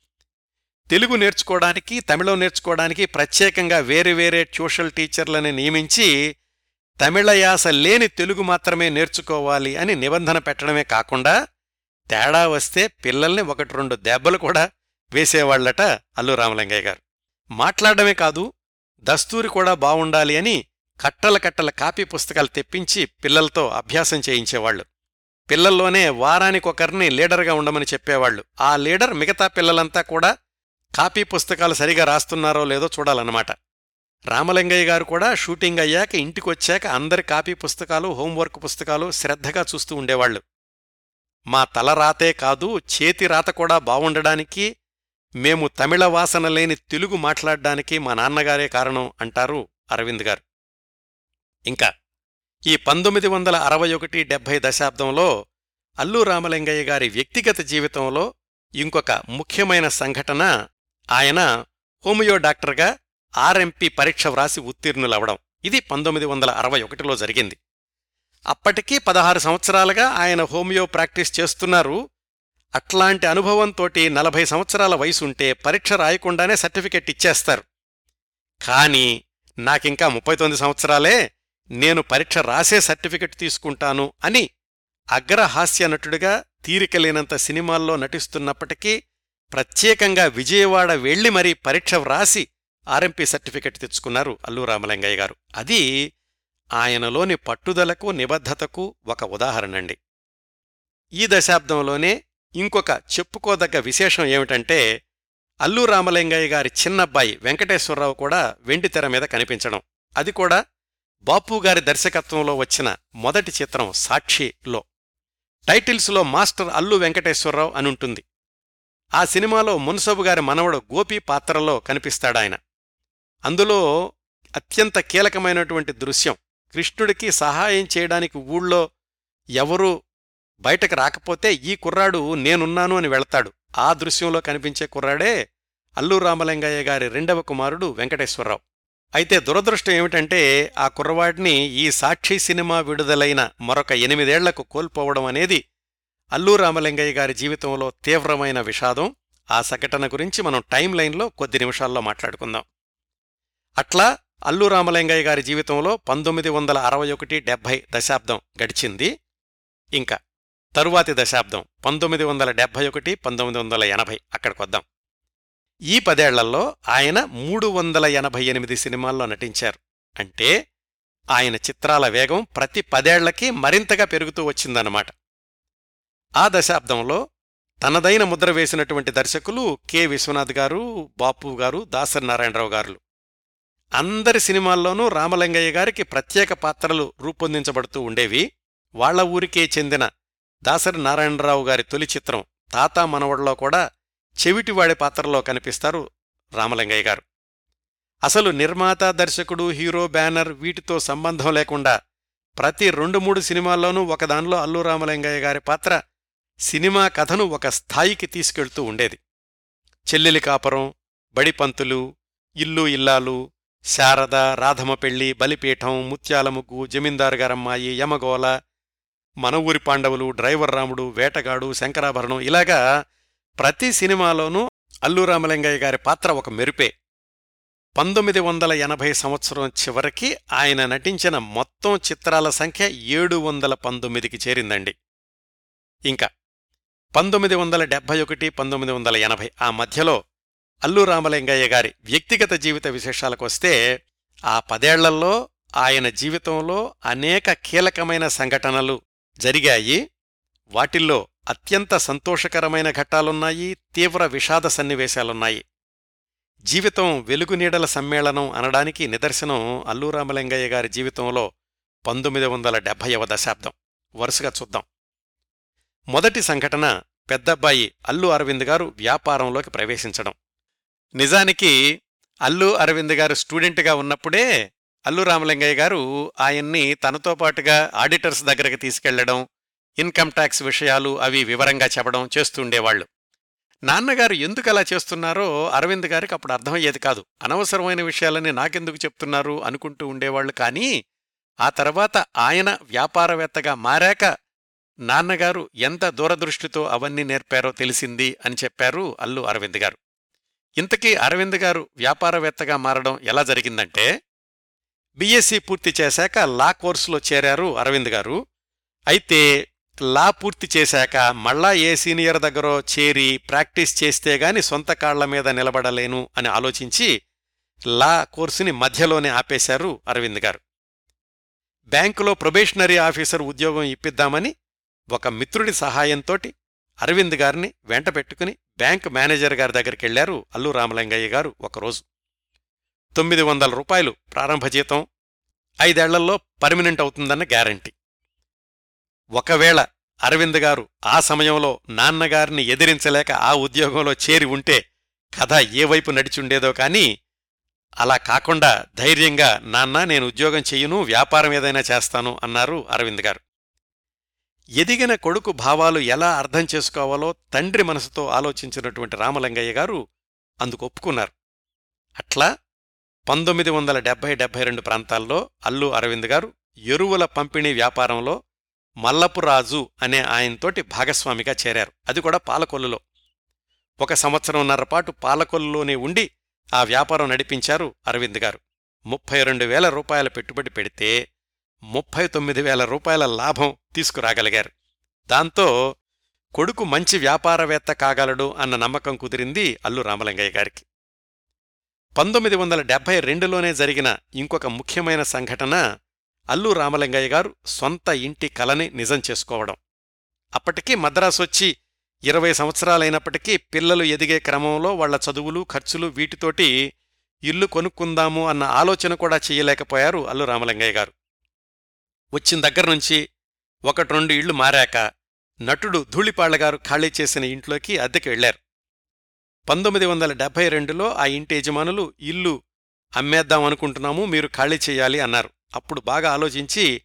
తెలుగు నేర్చుకోవడానికి తమిళం నేర్చుకోవడానికి ప్రత్యేకంగా వేరే వేరే ట్యూషల్ టీచర్లని నియమించి తమిళయాస లేని తెలుగు మాత్రమే నేర్చుకోవాలి అని నిబంధన పెట్టడమే కాకుండా తేడా వస్తే పిల్లల్ని ఒకటి రెండు దెబ్బలు కూడా వేసేవాళ్ళట అల్లు రామలింగయ్య గారు. మాట్లాడమే కాదు దస్తూరి కూడా బావుండాలి అని కట్టల కట్టల కాపీ పుస్తకాలు తెప్పించి పిల్లలతో అభ్యాసం చేయించేవాళ్ళు పిల్లల్లోనే వారానికొకరిని లీడర్గా ఉండమని చెప్పేవాళ్ళు ఆ లీడర్ మిగతా పిల్లలంతా కూడా కాపీ పుస్తకాలు సరిగా రాస్తున్నారో లేదో చూడాలన్నమాట. రామలింగయ్య గారు కూడా షూటింగ్ అయ్యాక ఇంటికొచ్చాక అందరి కాపీ పుస్తకాలు హోంవర్క్ పుస్తకాలు శ్రద్ధగా చూస్తూ ఉండేవాళ్ళు మా తల రాతే కాదు చేతి రాత కూడా బావుండడానికి మేము తమిళ వాసన లేని తెలుగు మాట్లాడ్డానికి మా నాన్నగారే కారణం అంటారు అరవింద్ గారు. ఇంకా ఈ పంతొమ్మిది వందల అరవై ఒకటి డెబ్భై దశాబ్దంలో అల్లు రామలింగయ్య గారి వ్యక్తిగత జీవితంలో ఇంకొక ముఖ్యమైన సంఘటన ఆయన హోమియో డాక్టర్గా ఆర్ఎంపీ పరీక్ష వ్రాసి ఉత్తీర్ణులవడం ఇది పంతొమ్మిది వందల అరవై ఒకటిలో జరిగింది. అప్పటికీ పదహారు సంవత్సరాలుగా ఆయన హోమియో ప్రాక్టీస్ చేస్తున్నారు అట్లాంటి అనుభవంతోటి నలభై సంవత్సరాల వయసుంటే పరీక్ష రాయకుండానే సర్టిఫికెట్ ఇచ్చేస్తారు. కాని నాకింకా ముప్పై తొమ్మిది సంవత్సరాలే నేను పరీక్ష రాసే సర్టిఫికెట్ తీసుకుంటాను అని అగ్రహాస్య నటుడిగా తీరికలేనంత సినిమాల్లో నటిస్తున్నప్పటికీ ప్రత్యేకంగా విజయవాడ వెళ్ళి మరీ పరీక్ష వ్రాసి ఆర్ఎంపీ సర్టిఫికెట్ తెచ్చుకున్నారు అల్లు రామలింగయ్య గారు. అది ఆయనలోని పట్టుదలకు నిబద్ధతకు ఒక ఉదాహరణండి. ఈ దశాబ్దంలోనే ఇంకొక చెప్పుకోదగ్గ విశేషం ఏమిటంటే అల్లు రామలింగయ్య గారి చిన్నబ్బాయి వెంకటేశ్వరరావు కూడా వెండితెర మీద కనిపించడం. అది కూడా బాపు గారి దర్శకత్వంలో వచ్చిన మొదటి చిత్రం సాక్షిలో. టైటిల్స్లో మాస్టర్ అల్లు వెంకటేశ్వరరావు అనుంటుంది ఆ సినిమాలో మున్సబు గారి మనవడు గోపి పాత్రలో కనిపిస్తాడాయన. అందులో అత్యంత కీలకమైనటువంటి దృశ్యం కృష్ణుడికి సహాయం చేయడానికి ఊళ్ళో ఎవరూ బయటకు రాకపోతే ఈ కుర్రాడు నేనున్నాను అని వెళతాడు. ఆ దృశ్యంలో కనిపించే కుర్రాడే అల్లు రామలింగయ్య గారి రెండవ కుమారుడు వెంకటేశ్వరరావు. అయితే దురదృష్టం ఏమిటంటే ఆ కుర్రవాడిని ఈ సాక్షి సినిమా విడుదలైన మరొక ఎనిమిదేళ్ళకు కోల్పోవడం అనేది అల్లు రామలింగయ్య గారి జీవితంలో తీవ్రమైన విషాదం. ఆ సంఘటన గురించి మనం టైం లైన్లో కొద్ది నిమిషాల్లో మాట్లాడుకుందాం. అట్లా అల్లు రామలింగయ్య గారి జీవితంలో పంతొమ్మిది వందల అరవై ఒకటి డెబ్భై దశాబ్దం గడిచింది. ఇంకా తరువాతి దశాబ్దం పంతొమ్మిది వందల డెబ్భై ఒకటి పంతొమ్మిది వందల ఎనభై. అక్కడికొద్దాం. ఈ పదేళ్ళలో ఆయన మూడు వందల ఎనభై ఎనిమిది సినిమాల్లో నటించారు. అంటే ఆయన చిత్రాల వేగం ప్రతి పదేళ్ళకి మరింతగా పెరుగుతూ వచ్చిందన్నమాట. ఆ దశాబ్దంలో తనదైన ముద్ర వేసినటువంటి దర్శకులు కె. విశ్వనాథ్ గారు బాపు గారు దాసరి నారాయణరావు గారులు. అందరి సినిమాల్లోనూ రామలింగయ్య గారికి ప్రత్యేక పాత్రలు రూపొందించబడుతూ ఉండేవి. వాళ్ళ ఊరికే చెందిన దాసరి నారాయణరావు గారి తొలి చిత్రం తాతా మనవడలో కూడా చెవిటివాడి పాత్రలో కనిపిస్తారు రామలింగయ్య గారు. అసలు నిర్మాత దర్శకుడు హీరో బ్యానర్ వీటితో సంబంధం లేకుండా ప్రతి రెండు మూడు సినిమాల్లోనూ ఒకదానిలో అల్లు రామలింగయ్య గారి పాత్ర సినిమా కథను ఒక స్థాయికి తీసుకెళ్తూ ఉండేది. చెల్లెలి కాపురం బడిపంతులు ఇల్లు ఇల్లాలు శారద రాధమ పెళ్ళి బలిపీఠం ముత్యాలముగ్గు జమీందారు గారమ్మాయి యమగోల మన ఊరి పాండవులు డ్రైవర్ రాముడు వేటగాడు శంకరాభరణం ఇలాగా ప్రతి సినిమాలోనూ అల్లు రామలింగయ్య గారి పాత్ర ఒక మెరుపే. పంతొమ్మిది వందల ఎనభై సంవత్సరం చివరికి ఆయన నటించిన మొత్తం చిత్రాల సంఖ్య ఏడు వందల పంతొమ్మిదికి చేరిందండి. ఇంకా పంతొమ్మిది వందల డెబ్భై ఒకటి పంతొమ్మిది వందల ఎనభై ఆ మధ్యలో అల్లు రామలింగయ్య గారి వ్యక్తిగత జీవిత విశేషాలకొస్తే ఆ పదేళ్ళలో ఆయన జీవితంలో అనేక కీలకమైన సంఘటనలు జరిగాయి. వాటిల్లో అత్యంత సంతోషకరమైన ఘట్టాలున్నాయి తీవ్ర విషాద సన్నివేశాలున్నాయి. జీవితం వెలుగునీడల సమ్మేళనం అనడానికి నిదర్శనం అల్లూరామలింగయ్య గారి జీవితంలో పంతొమ్మిది వందల డెబ్భైవ దశాబ్దం. వరుసగా చూద్దాం. మొదటి సంఘటన పెద్దబ్బాయి అల్లు అరవింద్ గారు వ్యాపారంలోకి ప్రవేశించడం. నిజానికి అల్లు అరవింద్ గారు స్టూడెంట్గా ఉన్నప్పుడే అల్లు రామలింగయ్య గారు ఆయన్ని తనతో పాటుగా ఆడిటర్స్ దగ్గరకు తీసుకెళ్ళడం ఇన్కమ్ ట్యాక్స్ విషయాలు అవి వివరంగా చెప్పడం చేస్తుండేవాళ్ళు నాన్నగారు ఎందుకు అలా చేస్తున్నారో అరవింద్ గారికి అప్పుడు అర్థమయ్యేది కాదు. అనవసరమైన విషయాలని నాకెందుకు చెప్తున్నారు అనుకుంటూ ఉండేవాళ్ళు కానీ ఆ తర్వాత ఆయన వ్యాపారవేత్తగా మారాక నాన్నగారు ఎంత దూరదృష్టితో అవన్నీ నేర్పారో తెలిసింది అని చెప్పారు అల్లు అరవింద్ గారు. ఇంతకీ అరవింద్ గారు వ్యాపారవేత్తగా మారడం ఎలా జరిగిందంటే బీఎస్సీ పూర్తి చేశాక లా కోర్సులో చేరారు అరవింద్ గారు. అయితే లా పూర్తి చేశాక మళ్ళా ఏ సీనియర్ దగ్గరో చేరి ప్రాక్టీస్ చేస్తే గాని సొంత కాళ్ళ మీద నిలబడలేను అని ఆలోచించి లా కోర్సుని మధ్యలోనే ఆపేశారు అరవింద్ గారు. బ్యాంకులో ప్రొబేషనరీ ఆఫీసర్ ఉద్యోగం ఇప్పిద్దామని ఒక మిత్రుడి సహాయంతోటి అరవింద్ గారిని వెంట పెట్టుకుని బ్యాంక్ మేనేజర్ గారి దగ్గరికెళ్ళారు అల్లు రామలింగయ్య గారు ఒకరోజు. తొమ్మిది వందల రూపాయలు ప్రారంభ జీతం. ఐదేళ్ళలో పర్మినెంట్ అవుతుందన్న గ్యారంటీ. ఒకవేళ అరవింద్ గారు ఆ సమయంలో నాన్నగారిని ఎదిరించలేక ఆ ఉద్యోగంలో చేరి ఉంటే కథ ఏ వైపు నడిచుండేదో కాని అలా కాకుండా ధైర్యంగా నాన్న నేను ఉద్యోగం చెయ్యను వ్యాపారం ఏదైనా చేస్తాను అన్నారు అరవింద్ గారు. ఎదిగిన కొడుకు భావాలు ఎలా అర్థం చేసుకోవాలో తండ్రి మనసుతో ఆలోచించినటువంటి రామలింగయ్య గారు అందుకు ఒప్పుకున్నారు. అట్లా పంతొమ్మిది వందల డెబ్బై డెబ్బై రెండు ప్రాంతాల్లో అల్లు అరవింద్ గారు ఎరువుల పంపిణీ వ్యాపారంలో మల్లపురాజు అనే ఆయనతోటి భాగస్వామిగా చేరారు. అది కూడా పాలకొల్లులో. ఒక సంవత్సరంన్నర పాటు పాలకొల్లులోనే ఉండి ఆ వ్యాపారం నడిపించారు అరవింద్ గారు. ముప్పై రెండు వేల రూపాయల పెట్టుబడి పెడితే ముప్పై తొమ్మిది వేల రూపాయల లాభం తీసుకురాగలిగారు. దాంతో కొడుకు మంచి వ్యాపారవేత్త కాగలడు అన్న నమ్మకం కుదిరింది అల్లు రామలింగయ్య గారికి. పంతొమ్మిది వందల డెబ్బై రెండులోనే జరిగిన ఇంకొక ముఖ్యమైన సంఘటన అల్లు రామలింగయ్య గారు సొంత ఇంటి కలని నిజం చేసుకోవడం. అప్పటికీ మద్రాసొచ్చి ఇరవై సంవత్సరాలైనప్పటికీ పిల్లలు ఎదిగే క్రమంలో వాళ్ళ చదువులు ఖర్చులు వీటితోటి ఇల్లు కొనుక్కుందాము అన్న ఆలోచన కూడా చెయ్యలేకపోయారు అల్లు రామలింగయ్య గారు. వచ్చిన దగ్గర్నుంచి ఒకటి రెండు ఇళ్ళు మారాక నటుడు ధూళిపాళ్ళగారు ఖాళీ చేసిన ఇంట్లోకి అద్దెకి వెళ్ళారు పంతొమ్మిది వందల డెబ్బై రెండులో ఆ ఇంటి యజమానులు ఇల్లు అమ్మేద్దాం అనుకుంటున్నాము మీరు ఖాళీ చేయాలి అన్నారు. అప్పుడు బాగా ఆలోచించి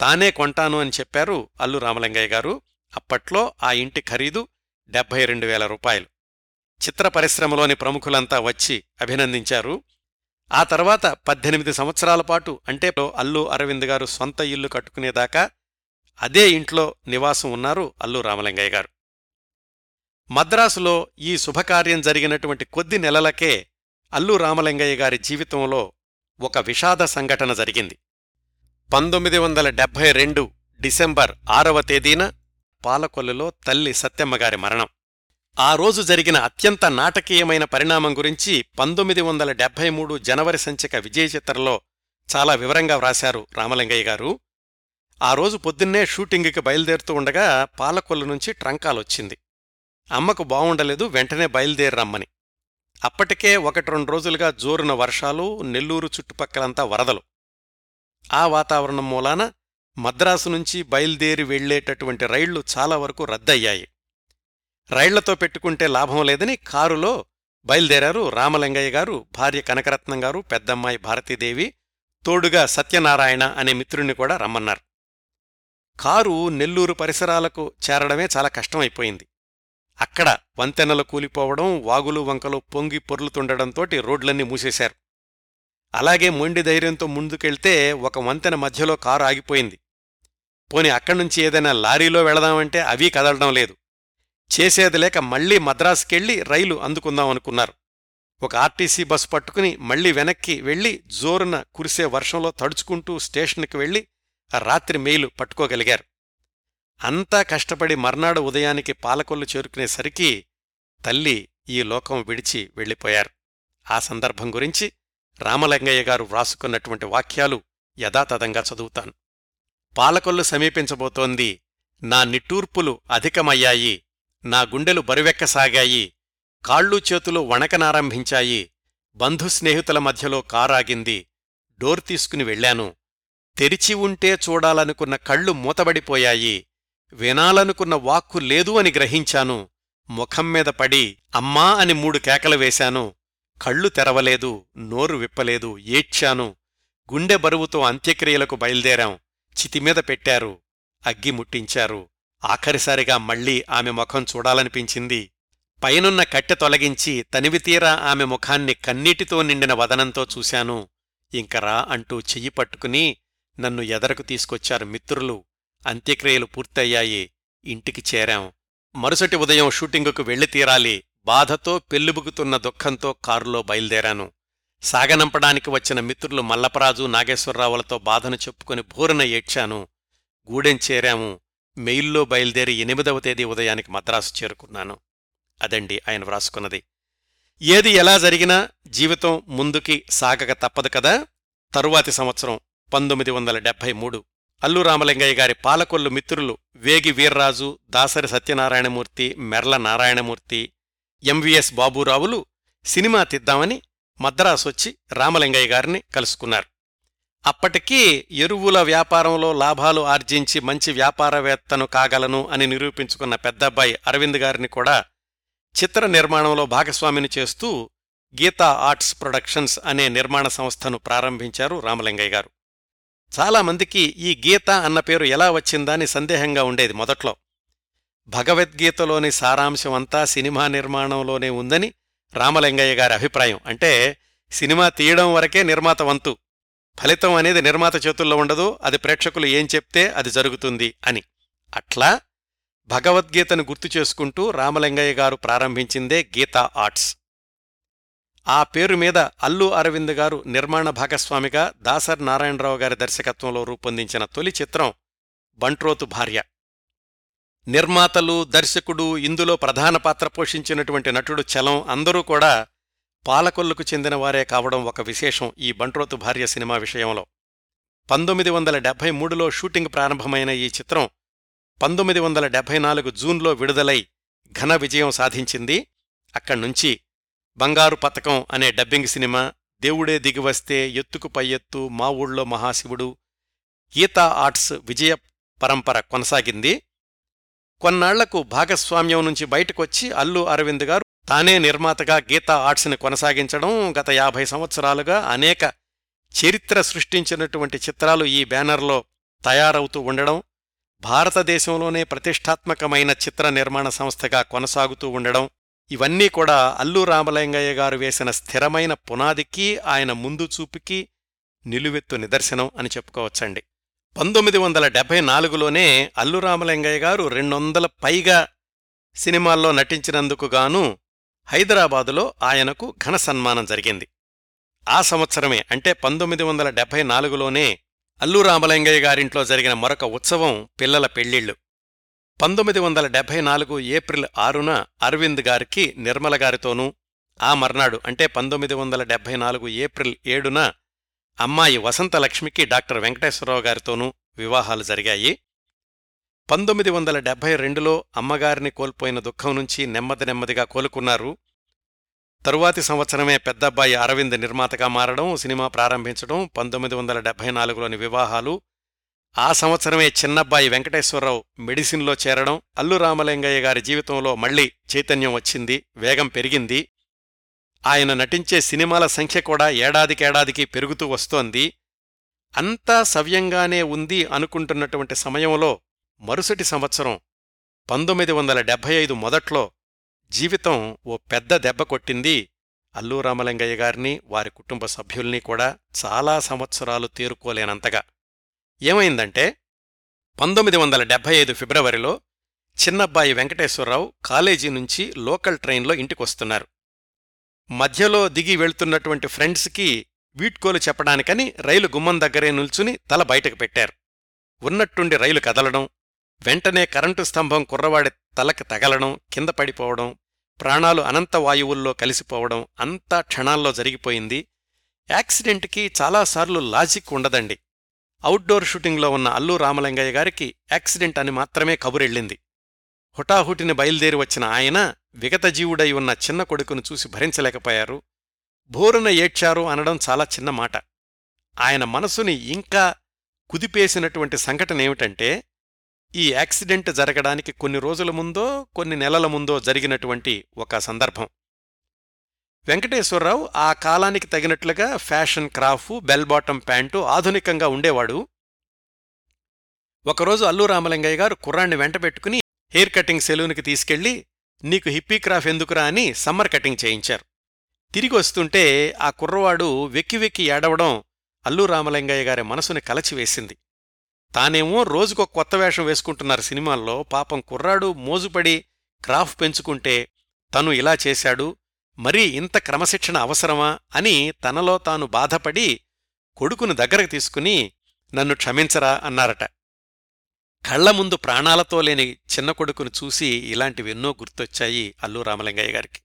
తానే కొంటాను అని చెప్పారు అల్లు రామలింగయ్య గారు. అప్పట్లో ఆ ఇంటి ఖరీదు డెబ్బై రెండు వేల రూపాయలు. చిత్ర పరిశ్రమలోని ప్రముఖులంతా వచ్చి అభినందించారు. ఆ తర్వాత పద్దెనిమిది సంవత్సరాల పాటు అంటే అల్లు అరవింద్ గారు సొంత ఇల్లు కట్టుకునేదాకా అదే ఇంట్లో నివాసం ఉన్నారు అల్లు రామలింగయ్య గారు. మద్రాసులో ఈ శుభకార్యం జరిగినటువంటి కొద్ది నెలలకే అల్లు రామలింగయ్య గారి జీవితంలో ఒక విషాద సంఘటన జరిగింది. పంతొమ్మిది వందల డెబ్భై రెండు డిసెంబర్ ఆరవ తేదీన పాలకొల్లులో తల్లి సత్యమ్మగారి మరణం. ఆ రోజు జరిగిన అత్యంత నాటకీయమైన పరిణామం గురించి పంతొమ్మిది వందల డెబ్భై మూడు జనవరి సంచిక విజయ చిత్రంలో చాలా వివరంగా వ్రాశారు రామలింగయ్య గారు. ఆ రోజు పొద్దున్నే షూటింగుకి బయలుదేరుతూ ఉండగా పాలకొల్లు నుంచి ట్రంకాలొచ్చింది. అమ్మకు బావుండలేదు వెంటనే బయలుదేరిరమ్మని అప్పటికే ఒకటి రెండు రోజులుగా జోరున వర్షాలు నెల్లూరు చుట్టుపక్కలంతా వరదలు. ఆ వాతావరణం మూలాన మద్రాసు నుంచి బయలుదేరి వెళ్ళేటటువంటి రైళ్ళు చాలా వరకు రద్దయ్యాయి. రైళ్ళతో పెట్టుకుంటే లాభం లేదని కారులో బయలుదేరారు రామలింగయ్య గారు భార్య కనకరత్నం గారు పెద్దమ్మాయి భారతీదేవి తోడుగా సత్యనారాయణ అనే మిత్రుణ్ణి కూడా రమ్మన్నారు. కారు నెల్లూరు పరిసరాలకు చేరడమే చాలా కష్టమైపోయింది. అక్కడ వంతెనలు కూలిపోవడం వాగులు వంకలు పొంగి పొర్లుతుండడంతోటి రోడ్లన్నీ మూసేశారు. అలాగే మొండి ధైర్యంతో ముందుకెళ్తే ఒక వంతెన మధ్యలో కారు ఆగిపోయింది. పోని అక్కడ్నుంచి ఏదైనా లారీలో వెళదామంటే అవీ కదలడం లేదు. చేసేది లేక మళ్ళీ మద్రాసుకెళ్ళి రైలు అందుకుందాం అనుకున్నారు. ఒక ఆర్టీసీ బస్సు పట్టుకుని మళ్ళీ వెనక్కి వెళ్ళి జోరున కురిసే వర్షంలో తడుచుకుంటూ స్టేషన్కి వెళ్ళి రాత్రి మెయిలు పట్టుకోగలిగారు. అంతా కష్టపడి మర్నాడు ఉదయానికి పాలకొల్లు చేరుకునేసరికి తల్లి ఈ లోకం విడిచి వెళ్ళిపోయారు. ఆ సందర్భం గురించి రామలింగయ్య గారు వ్రాసుకున్నటువంటి వాక్యాలు యథాతథంగా చదువుతాను. పాలకొల్లు సమీపించబోతోంది. నా నిట్టూర్పులు అధికమయ్యాయి. నా గుండెలు బరువెక్కసాగాయి. కాళ్ళు చేతులు వణకనారంభించాయి. బంధుస్నేహితుల మధ్యలో కారాగింది. డోర్ తీసుకుని వెళ్ళాను తెరిచి ఉంటే చూడాలనుకున్న కళ్ళు మూతబడిపోయాయి. వినాలనుకున్న వాక్కు లేదు అని గ్రహించాను. ముఖం మీద పడి అమ్మా అని మూడు కేకలు వేశాను. కళ్ళు తెరవలేదు నోరు విప్పలేదు ఏడ్చాను. గుండె బరువుతో అంత్యక్రియలకు బయల్దేరాం. చితిమీద పెట్టారు. అగ్గి ముట్టించారు. ఆఖరిసారిగా మళ్ళీ ఆమె ముఖం చూడాలనిపించింది. పైనున్న కట్టె తొలగించి తనివితీరా ఆమె ముఖాన్ని కన్నీటితో నిండిన వదనంతో చూశాను. ఇంకరా అంటూ చెయ్యి పట్టుకుని నన్ను ఎదరకు తీసుకొచ్చారు మిత్రులు. అంత్యక్రియలు పూర్తయ్యాయి. ఇంటికి చేరాం. మరుసటి ఉదయం షూటింగుకు వెళ్ళి తీరాలి. బాధతో పెళ్ళిబుగుతున్న దుఃఖంతో కారులో బయలుదేరాను. సాగనంపడానికి వచ్చిన మిత్రులు మల్లపరాజు నాగేశ్వరరావులతో బాధను చెప్పుకుని భూరన ఏడ్చాను. గూడెం చేరాము. మెయిల్లో బయలుదేరి ఎనిమిదవ తేదీ ఉదయానికి మద్రాసు చేరుకున్నాను. అదండి ఆయన వ్రాసుకున్నది. ఏది ఎలా జరిగినా జీవితం ముందుకి సాగక తప్పదు కదా? తరువాతి సంవత్సరం పంతొమ్మిది వందల డెబ్భై మూడు అల్లు రామలింగయ్య గారి పాలకొల్లు మిత్రులు వేగి వీర్రాజు దాసరి సత్యనారాయణమూర్తి మెర్ల నారాయణమూర్తి ఎంవిఎస్ బాబూరావులు సినిమా తీద్దామని మద్రాసొచ్చి రామలింగయ్య గారిని కలుసుకున్నారు. అప్పటికీ ఎరువుల వ్యాపారంలో లాభాలు ఆర్జించి మంచి వ్యాపారవేత్తను కాగలను అని నిరూపించుకున్న పెద్దబ్బాయి అరవింద్ గారిని కూడా చిత్ర నిర్మాణంలో భాగస్వామిని చేస్తూ గీతా ఆర్ట్స్ ప్రొడక్షన్స్ అనే నిర్మాణ సంస్థను ప్రారంభించారు రామలింగయ్య గారు. చాలామందికి ఈ గీత అన్న పేరు ఎలా వచ్చిందని సందేహంగా ఉండేది మొదట్లో. భగవద్గీతలోని సారాంశం అంతా సినిమా నిర్మాణంలోనే ఉందని రామలింగయ్య గారి అభిప్రాయం. అంటే సినిమా తీయడం వరకే నిర్మాత వంతు. ఫలితం అనేది నిర్మాత చేతుల్లో ఉండదు అది ప్రేక్షకులు ఏం చెప్తే అది జరుగుతుంది అని. అట్లా భగవద్గీతను గుర్తు చేసుకుంటూ రామలింగయ్య గారు ప్రారంభించిందే గీతా ఆర్ట్స్. ఆ పేరు మీద అల్లు అరవింద్ గారు నిర్మాణ భాగస్వామిగా దాసర్ నారాయణరావు గారి దర్శకత్వంలో రూపొందించిన తొలి చిత్రం బంట్రోతు భార్య. నిర్మాతలు దర్శకుడు ఇందులో ప్రధాన పాత్ర పోషించినటువంటి నటుడు చలం అందరూ కూడా పాలకొల్లుకు చెందిన వారే కావడం ఒక విశేషం ఈ బంట్రోతు భార్య సినిమా విషయంలో. పంతొమ్మిది వందల డెబ్బై మూడులో షూటింగ్ ప్రారంభమైన ఈ చిత్రం పంతొమ్మిది వందల డెబ్బై నాలుగు జూన్లో విడుదలై ఘన విజయం సాధించింది. అక్కడ్నుంచి బంగారు పతకం అనే డబ్బింగ్ సినిమా దేవుడే దిగివస్తే ఎత్తుకు పై ఎత్తు మా ఊళ్ళో మహాశివుడు గీతా ఆర్ట్స్ విజయ పరంపర కొనసాగింది. కొన్నాళ్ళకు భాగస్వామ్యం నుంచి బయటకొచ్చి అల్లు అరవింద్ గారు తానే నిర్మాతగా గీతా ఆర్ట్స్ని కొనసాగించడం గత యాభై సంవత్సరాలుగా అనేక చరిత్ర సృష్టించినటువంటి చిత్రాలు ఈ బ్యానర్లో తయారవుతూ ఉండడం భారతదేశంలోనే ప్రతిష్టాత్మకమైన చిత్ర నిర్మాణ సంస్థగా కొనసాగుతూ ఉండడం ఇవన్నీ కూడా అల్లు రామలింగయ్య గారు వేసిన స్థిరమైన పునాదికి ఆయన ముందు చూపుకి నిలువెత్తు నిదర్శనం అని చెప్పుకోవచ్చండి. పంతొమ్మిది వందల డెబ్బై నాలుగులోనే అల్లు రామలింగయ్య గారు రెండొందల పైగా సినిమాల్లో నటించినందుకు గాను హైదరాబాదులో ఆయనకు ఘన సన్మానం జరిగింది. ఆ సంవత్సరమే అంటే పంతొమ్మిది వందల డెబ్బై నాలుగులోనే అల్లు రామలింగయ్య గారింట్లో జరిగిన మరొక ఉత్సవం పిల్లల పెళ్ళిళ్ళు పంతొమ్మిది వందల డెబ్బై నాలుగు ఏప్రిల్ ఆరున అరవింద్ గారికి నిర్మల గారితోనూ ఆ మర్నాడు అంటే పంతొమ్మిది వందల డెబ్బై నాలుగు ఏప్రిల్ ఏడున అమ్మాయి వసంతలక్ష్మికి డాక్టర్ వెంకటేశ్వరరావు గారితోనూ వివాహాలు జరిగాయి. పంతొమ్మిది వందల డెబ్బై రెండులో అమ్మగారిని కోల్పోయిన దుఃఖం నుంచి నెమ్మది నెమ్మదిగా కోలుకున్నారు. తరువాతి సంవత్సరమే పెద్దబ్బాయి అరవింద్ నిర్మాతగా మారడం సినిమా ప్రారంభించడం పంతొమ్మిది వందల డెబ్బై నాలుగులోని వివాహాలు ఆ సంవత్సరమే చిన్నబ్బాయి వెంకటేశ్వరరావు మెడిసిన్లో చేరడం అల్లు రామలింగయ్య గారి జీవితంలో మళ్ళీ చైతన్యం వచ్చింది వేగం పెరిగింది. ఆయన నటించే సినిమాల సంఖ్య కూడా ఏడాదికేడాదికి పెరుగుతూ వస్తోంది. అంతా సవ్యంగానే ఉంది అనుకుంటున్నటువంటి సమయంలో మరుసటి సంవత్సరం పంతొమ్మిది వందల డెబ్భై ఐదు మొదట్లో జీవితం ఓ పెద్ద దెబ్బ కొట్టింది అల్లు రామలింగయ్య గారిని వారి కుటుంబ సభ్యుల్ని కూడా చాలా సంవత్సరాలు తేరుకోలేనంతగా. ఏమైందంటే పంతొమ్మిది వందల డెబ్బై ఐదు ఫిబ్రవరిలో చిన్నబ్బాయి వెంకటేశ్వరరావు కాలేజీ నుంచి లోకల్ ట్రైన్లో ఇంటికొస్తున్నారు. మధ్యలో దిగి వెళ్తున్నటువంటి ఫ్రెండ్స్కి వీడ్కోలు చెప్పడానికని రైలు గుమ్మం దగ్గరే నిల్చుని తల బయటకు పెట్టారు. ఉన్నట్టుండి రైలు కదలడం వెంటనే కరెంటు స్తంభం కుర్రవాడి తలకి తగలడం కింద పడిపోవడం ప్రాణాలు అనంత వాయువుల్లో కలిసిపోవడం అంతా క్షణాల్లో జరిగిపోయింది. యాక్సిడెంట్కి చాలాసార్లు లాజిక్ ఉండదండి. అవుట్డోర్ షూటింగ్లో ఉన్న అల్లు రామలింగయ్య గారికి యాక్సిడెంట్ అని మాత్రమే కబురెళ్ళింది. హుటాహుటిని బయలుదేరి వచ్చిన ఆయన విగతజీవుడై ఉన్న చిన్న కొడుకును చూసి భరించలేకపోయారు. భోరున ఏడ్చారు అనడం చాలా చిన్న మాట. ఆయన మనసుని ఇంకా కుదిపేసినటువంటి సంఘటనేమిటంటే ఈ యాక్సిడెంట్ జరగడానికి కొన్ని రోజుల ముందో కొన్ని నెలల ముందో జరిగినటువంటి ఒక సందర్భం. వెంకటేశ్వరరావు ఆ కాలానికి తగినట్లుగా fashion crop bell bottom pant ఆధునికంగా ఉండేవాడు. ఒకరోజు అల్లు రామలింగయ్య గారు కుర్రాన్ని వెంటబెట్టుకుని హెయిర్ కటింగ్ సెలూన్కి తీసుకెళ్ళి నీకు హిప్పీ క్రాఫ్ ఎందుకురా? అని సమ్మర్ కటింగ్ చేయించారు. తిరిగి వస్తుంటే ఆ కుర్రవాడు వెక్కి వెక్కి ఏడవడం అల్లు రామలింగయ్య గారి మనసుని కలచివేసింది. తానేమో రోజుకొక కొత్త వేషం వేసుకుంటున్నారు సినిమాల్లో పాపం కుర్రాడు మోజుపడి క్రాఫ్ పెంచుకుంటే తను ఇలా చేశాడు మరీ ఇంత క్రమశిక్షణ అవసరమా అని తనలో తాను బాధపడి కొడుకును దగ్గరకు తీసుకుని నన్ను క్షమించరా అన్నారట. కళ్ళ ముందు ప్రాణాలతో లేని చిన్న కొడుకును చూసి ఇలాంటివెన్నో గుర్తొచ్చాయి అల్లు రామలింగయ్య గారికి.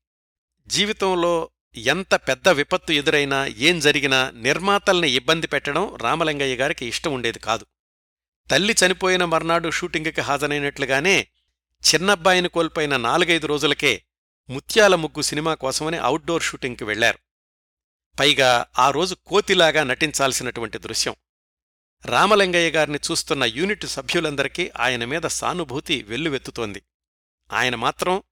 జీవితంలో ఎంత పెద్ద విపత్తు ఎదురైనా ఏం జరిగినా నిర్మాతల్ని ఇబ్బంది పెట్టడం రామలింగయ్య గారికి ఇష్టం ఉండేది కాదు. తల్లి చనిపోయిన మర్నాడు షూటింగుకి హాజరైనట్లుగానే చిన్నబ్బాయిని కోల్పోయిన నాలుగైదు రోజులకే ముత్యాల ముగ్గు సినిమా కోసమని అవుట్డోర్ షూటింగ్కి వెళ్ళారు. పైగా ఆ రోజు కోతిలాగా నటించాల్సినటువంటి దృశ్యం. రామలింగయ్య గారిని చూస్తున్న యూనిట్ సభ్యులందరికీ ఆయన మీద సానుభూతి వెల్లువెత్తుతోంది. ఆయన మాత్రం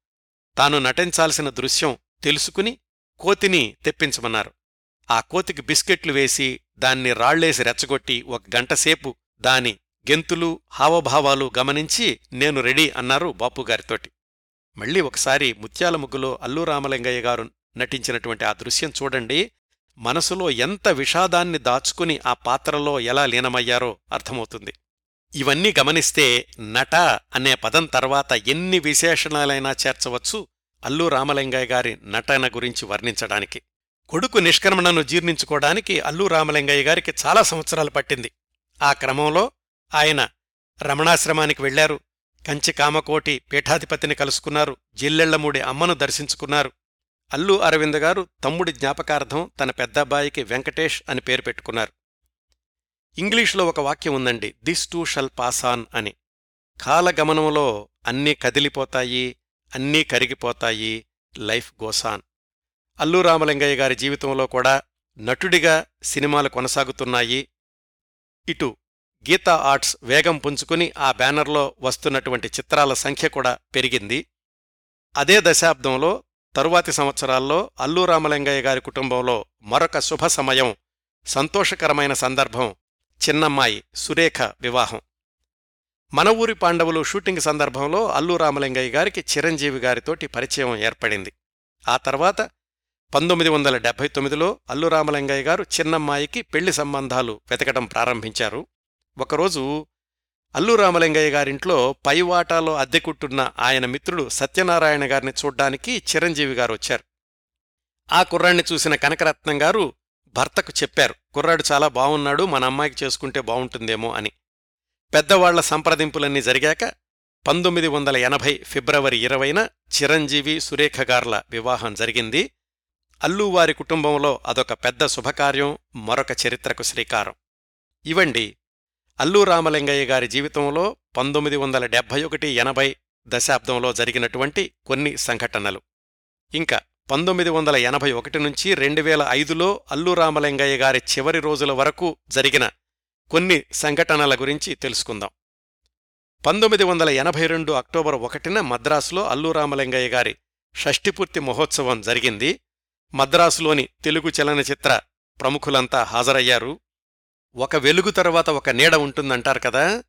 తాను నటించాల్సిన దృశ్యం తెలుసుకుని కోతిని తెప్పించమన్నారు. ఆ కోతికి బిస్కెట్లు వేసి దాన్ని రాళ్ళేసి రెచ్చగొట్టి ఒక గంటసేపు దాని గెంతులు హావభావాలు గమనించి నేను రెడీ అన్నారు బాపుగారితోటి. మళ్ళీ ఒకసారి ముత్యాల ముగ్గులో అల్లు రామలింగయ్య గారు నటించినటువంటి ఆ దృశ్యం చూడండి. మనసులో ఎంత విషాదాన్ని దాచుకుని ఆ పాత్రలో ఎలా లీనమయ్యారో అర్థమవుతుంది. ఇవన్నీ గమనిస్తే నట అనే పదం తర్వాత ఎన్ని విశేషణాలైనా చేర్చవచ్చు అల్లు రామలింగయ్య గారి నటన గురించి వర్ణించడానికి. కొడుకు నిష్క్రమణను జీర్ణించుకోవడానికి అల్లు రామలింగయ్య గారికి చాలా సంవత్సరాలు పట్టింది. ఆ క్రమంలో ఆయన రమణాశ్రమానికి వెళ్ళారు కంచి కామకోటి పీఠాధిపతిని కలుసుకున్నారు. జిల్లెళ్ళమూడి అమ్మను దర్శించుకున్నారు. అల్లు అరవింద్ గారు తమ్ముడి జ్ఞాపకార్థం తన పెద్దబ్బాయికి వెంకటేష్ అని పేరు పెట్టుకున్నారు. ఇంగ్లీష్లో ఒక వాక్యం ఉందండి this too shall pass on అని. కాలగమనంలో అన్నీ కదిలిపోతాయి అన్నీ కరిగిపోతాయి లైఫ్ గోసాన్ అల్లు రామలింగయ్య గారి జీవితంలో కూడా నటుడిగా సినిమాలు కొనసాగుతున్నాయి. ఇటు గీతా ఆర్ట్స్ వేగం పుంజుకుని ఆ బ్యానర్లో వస్తున్నటువంటి చిత్రాల సంఖ్య కూడా పెరిగింది. అదే దశాబ్దంలో తరువాతి సంవత్సరాల్లో అల్లు రామలింగయ్య గారి కుటుంబంలో మరొక శుభ సమయం సంతోషకరమైన సందర్భం చిన్నమ్మాయి సురేఖ వివాహం. మన ఊరి పాండవులు షూటింగ్ సందర్భంలో అల్లు రామలింగయ్య గారికి చిరంజీవి గారితోటి పరిచయం ఏర్పడింది. ఆ తర్వాత పంతొమ్మిది వందల డెబ్బై తొమ్మిదిలో అల్లు రామలింగయ్య గారు చిన్నమ్మాయికి పెళ్ళి సంబంధాలు వెతకడం ప్రారంభించారు. ఒకరోజు అల్లు రామలింగయ్య గారింట్లో పైవాటాలో అద్దెకుట్టున్న ఆయన మిత్రుడు సత్యనారాయణ గారిని చూడ్డానికి చిరంజీవి గారు వచ్చారు. ఆ కుర్రాణ్ణి చూసిన కనకరత్నం గారు భర్తకు చెప్పారు కుర్రాడు చాలా బావున్నాడు మన అమ్మాయికి చేసుకుంటే బావుంటుందేమో అని. పెద్దవాళ్ళ సంప్రదింపులన్నీ జరిగాక పంతొమ్మిది వందల ఎనభై ఫిబ్రవరి ఇరవైన చిరంజీవి సురేఖ గార్ల వివాహం జరిగింది. అల్లువారి కుటుంబంలో అదొక పెద్ద శుభకార్యం మరొక చరిత్రకు శ్రీకారం. ఇవండి అల్లు రామలింగయ్య గారి జీవితంలో పంతొమ్మిది వందల డెబ్భై ఒకటి ఎనభై దశాబ్దంలో జరిగినటువంటి కొన్ని సంఘటనలు. ఇంకా పంతొమ్మిది వందల ఎనభై ఒకటి నుంచి రెండు వేల ఐదులో అల్లు రామలింగయ్య గారి చివరి రోజుల వరకు జరిగిన కొన్ని సంఘటనల గురించి తెలుసుకుందాం. పంతొమ్మిది వందల ఎనభై రెండు అక్టోబర్ ఒకటిన మద్రాసులో అల్లు రామలింగయ్య గారి షష్ఠిపూర్తి మహోత్సవం జరిగింది. మద్రాసులోని తెలుగు చలనచిత్ర ప్రముఖులంతా హాజరయ్యారు. ఒక వెలుగు తర్వాత ఒక నీడ ఉంటుందంటారు కదా?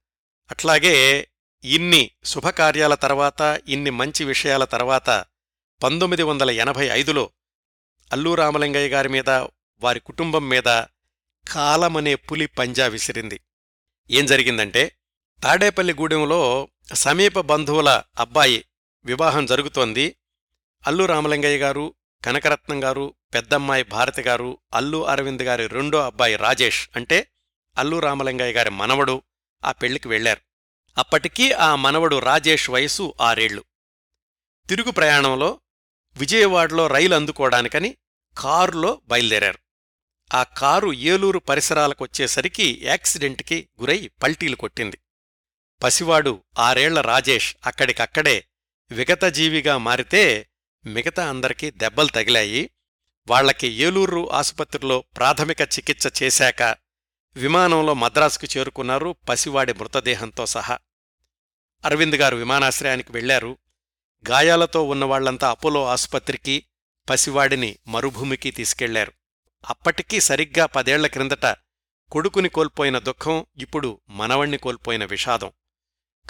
అట్లాగే ఇన్ని శుభకార్యాల తర్వాత ఇన్ని మంచి విషయాల తర్వాత పంతొమ్మిది వందల ఎనభై ఐదులో అల్లు రామలింగయ్య గారి మీద వారి కుటుంబం మీద కాలమనే పులి పంజా విసిరింది. ఏం జరిగిందంటే తాడేపల్లిగూడెంలో సమీప బంధువుల అబ్బాయి వివాహం జరుగుతోంది. అల్లు రామలింగయ్య గారు కనకరత్నం గారు పెద్దమ్మాయి భారతి గారు అల్లు అరవింద్ గారి రెండో అబ్బాయి రాజేష్ అంటే అల్లు రామలింగయ్య గారి మనవడు ఆ పెళ్ళికి వెళ్ళారు అప్పటికీ ఆ మనవడు రాజేష్ వయసు ఆరేళ్ళు తిరుగు ప్రయాణంలో విజయవాడలో రైలు అందుకోవడానికని కారులో బయలుదేరారు. ఆ కారు ఏలూరు పరిసరాలకొచ్చేసరికి యాక్సిడెంట్కి గురై పల్టీలు కొట్టింది. పసివాడు ఆరేళ్ళ రాజేష్ అక్కడికక్కడే విగతజీవిగా మారితే మిగతా అందరికీ దెబ్బలు తగిలాయి. వాళ్ళకి ఏలూరు ఆసుపత్రిలో ప్రాథమిక చికిత్స చేశాక విమానంలో మద్రాసుకు చేరుకున్నారు. పసివాడి మృతదేహంతో సహా. అరవింద్ గారు విమానాశ్రయానికి వెళ్ళారు గాయాలతో ఉన్నవాళ్ళంతా అపోలో ఆసుపత్రికి పసివాడిని మరుభూమికి తీసుకెళ్ళారు. అప్పటికీ సరిగ్గా పదేళ్ళ క్రిందట కొడుకుని కోల్పోయిన దుఃఖం ఇప్పుడు మనవణ్ణి కోల్పోయిన విషాదం.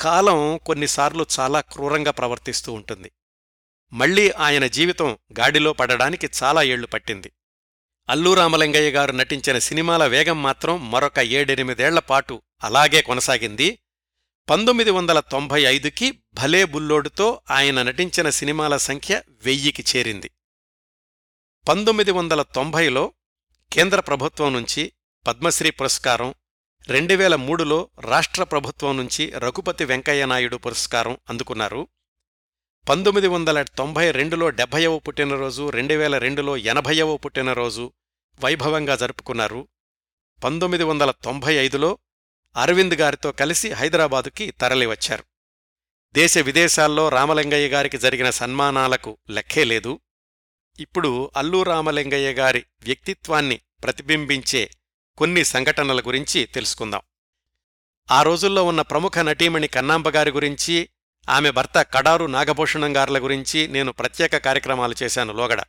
కాలం కొన్నిసార్లు చాలా క్రూరంగా ప్రవర్తిస్తూ ఉంటుంది. మళ్ళీ ఆయన జీవితం గాడిలో పడడానికి చాలా ఏళ్ళు పట్టింది. అల్లు రామలింగయ్య గారు నటించిన సినిమాల వేగం మాత్రం మరొక ఏడెనిమిదేళ్ళ పాటు అలాగే కొనసాగింది. పంతొమ్మిది వందల తొంభై ఐదుకి భలే బుల్లోడుతో ఆయన నటించిన సినిమాల సంఖ్య వెయ్యికి చేరింది. పంతొమ్మిది వందల తొంభైలో కేంద్ర ప్రభుత్వం నుంచి పద్మశ్రీ పురస్కారం రెండు వేల మూడులో రాష్ట్ర ప్రభుత్వం నుంచి రఘుపతి వెంకయ్యనాయుడు పురస్కారం అందుకున్నారు. పంతొమ్మిది వందల తొంభై రెండులో డెబ్భైవ పుట్టినరోజు రెండు వేల రెండులో ఎనభైవ పుట్టినరోజు వైభవంగా జరుపుకున్నారు. పంతొమ్మిది వందల తొంభై ఐదులో అరవింద్ గారితో కలిసి హైదరాబాదుకి తరలివచ్చారు. దేశ విదేశాల్లో రామలింగయ్య గారికి జరిగిన సన్మానాలకు లెక్కే లేదు. ఇప్పుడు అల్లు రామలింగయ్య గారి వ్యక్తిత్వాన్ని ప్రతిబింబించే కొన్ని సంఘటనల గురించి తెలుసుకుందాం. ఆ రోజుల్లో ఉన్న ప్రముఖ నటీమణి కన్నాంబ గారి గురించి ఆమె భర్త కడారు నాగభూషణం గార్ల గురించి నేను ప్రత్యేక కార్యక్రమాలు చేశాను లోగడ.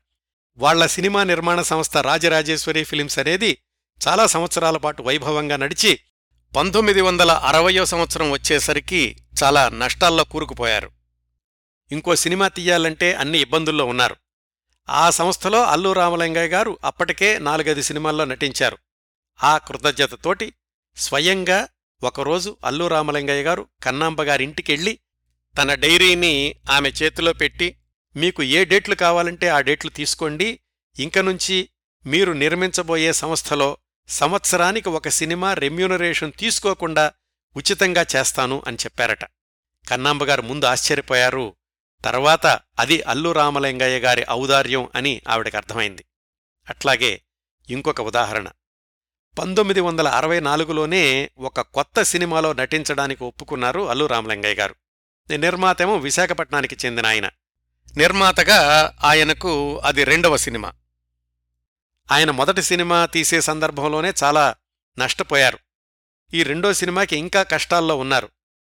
వాళ్ళ సినిమా నిర్మాణ సంస్థ రాజరాజేశ్వరి ఫిలిమ్స్ అనేది చాలా సంవత్సరాల పాటు వైభవంగా నడిచి పంతొమ్మిది వందల అరవయో సంవత్సరం వచ్చేసరికి చాలా నష్టాల్లో కూరుకుపోయారు. ఇంకో సినిమా తీయాలంటే అన్ని ఇబ్బందుల్లో ఉన్నారు. ఆ సంస్థలో అల్లు రామలింగయ్య గారు అప్పటికే నాలుగైదు సినిమాల్లో నటించారు. ఆ కృతజ్ఞతతోటి స్వయంగా ఒకరోజు అల్లు రామలింగయ్య గారు కన్నాంబ గారింటికెళ్ళి తన డైరీని ఆమె చేతిలో పెట్టి మీకు ఏ డేట్లు కావాలంటే ఆ డేట్లు తీసుకోండి. ఇంక నుంచి మీరు నిర్మించబోయే సంస్థలో సంవత్సరానికి ఒక సినిమా రెమ్యూనరేషన్ తీసుకోకుండా ఉచితంగా చేస్తాను అని చెప్పారట. కన్నాంబగారు ముందు ఆశ్చర్యపోయారు. తర్వాత అది అల్లు రామలింగయ్య గారి ఔదార్యం అని ఆవిడకి అర్థమైంది. అట్లాగే ఇంకొక ఉదాహరణ. పంతొమ్మిది వందల అరవై నాలుగులోనే ఒక కొత్త సినిమాలో నటించడానికి ఒప్పుకున్నారు అల్లు రామలింగయ్య గారు. నిర్మాతేమో విశాఖపట్నానికి చెందిన ఆయన. నిర్మాతగా ఆయనకు అది రెండవ సినిమా. ఆయన మొదటి సినిమా తీసే సందర్భంలోనే చాలా నష్టపోయారు. ఈ రెండో సినిమాకి ఇంకా కష్టాల్లో ఉన్నారు.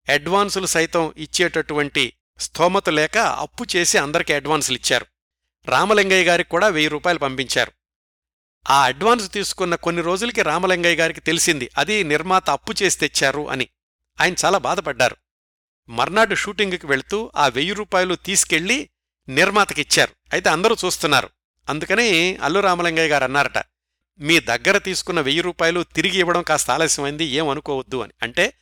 అడ్వాన్సులు సైతం ఇచ్చేటటువంటి స్థోమత లేక అప్పు చేసి అందరికీ అడ్వాన్సులు ఇచ్చారు. రామలింగయ్య గారికి కూడా వెయ్యి రూపాయలు పంపించారు. ఆ అడ్వాన్స్ తీసుకున్న కొన్ని రోజులకి రామలింగయ్య గారికి తెలిసింది అది నిర్మాత అప్పు చేసి తెచ్చారు అని. ఆయన చాలా బాధపడ్డారు. మర్నాడు షూటింగ్కి వెళ్తూ ఆ వెయ్యి రూపాయలు తీసుకెళ్ళి నిర్మాతకిచ్చారు అయితే అందరూ చూస్తున్నారు. అందుకని అల్లు రామలింగయ్య గారు అన్నారట మీ దగ్గర తీసుకున్న వెయ్యి రూపాయలు తిరిగి ఇవ్వడం కాస్త ఆలస్యమైంది ఏమనుకోవద్దు అని. అంటే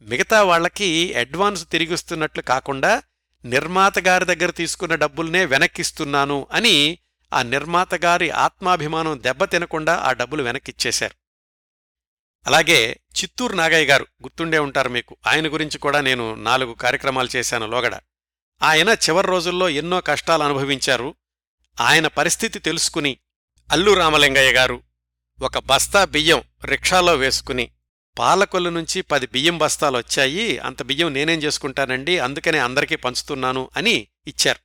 మిగతా వాళ్ళకి అడ్వాన్స్ తిరిగిస్తున్నట్లు కాకుండా నిర్మాత గారి దగ్గర తీసుకున్న డబ్బుల్నే వెనక్కిస్తున్నాను అని ఆ నిర్మాత గారి ఆత్మాభిమానం దెబ్బతినకుండా ఆ డబ్బులు వెనక్కిచ్చేశారు. అలాగే చిత్తూరు నాగయ్య గారు గుర్తుండే ఉంటారు మీకు. ఆయన గురించి కూడా నేను నాలుగు కార్యక్రమాలు చేశాను లోగడ. ఆయన చివరి రోజుల్లో ఎన్నో కష్టాలు అనుభవించారు. ఆయన పరిస్థితి తెలుసుకుని అల్లు రామలింగయ్య గారు ఒక బస్తా బియ్యం రిక్షాలో వేసుకుని పాలకొల్లు నుంచి పది బియ్యం బస్తాలు వచ్చాయి. అంత బియ్యం నేనేం చేసుకుంటానండి? అందుకనే అందరికీ పంచుతున్నాను అని ఇచ్చారు.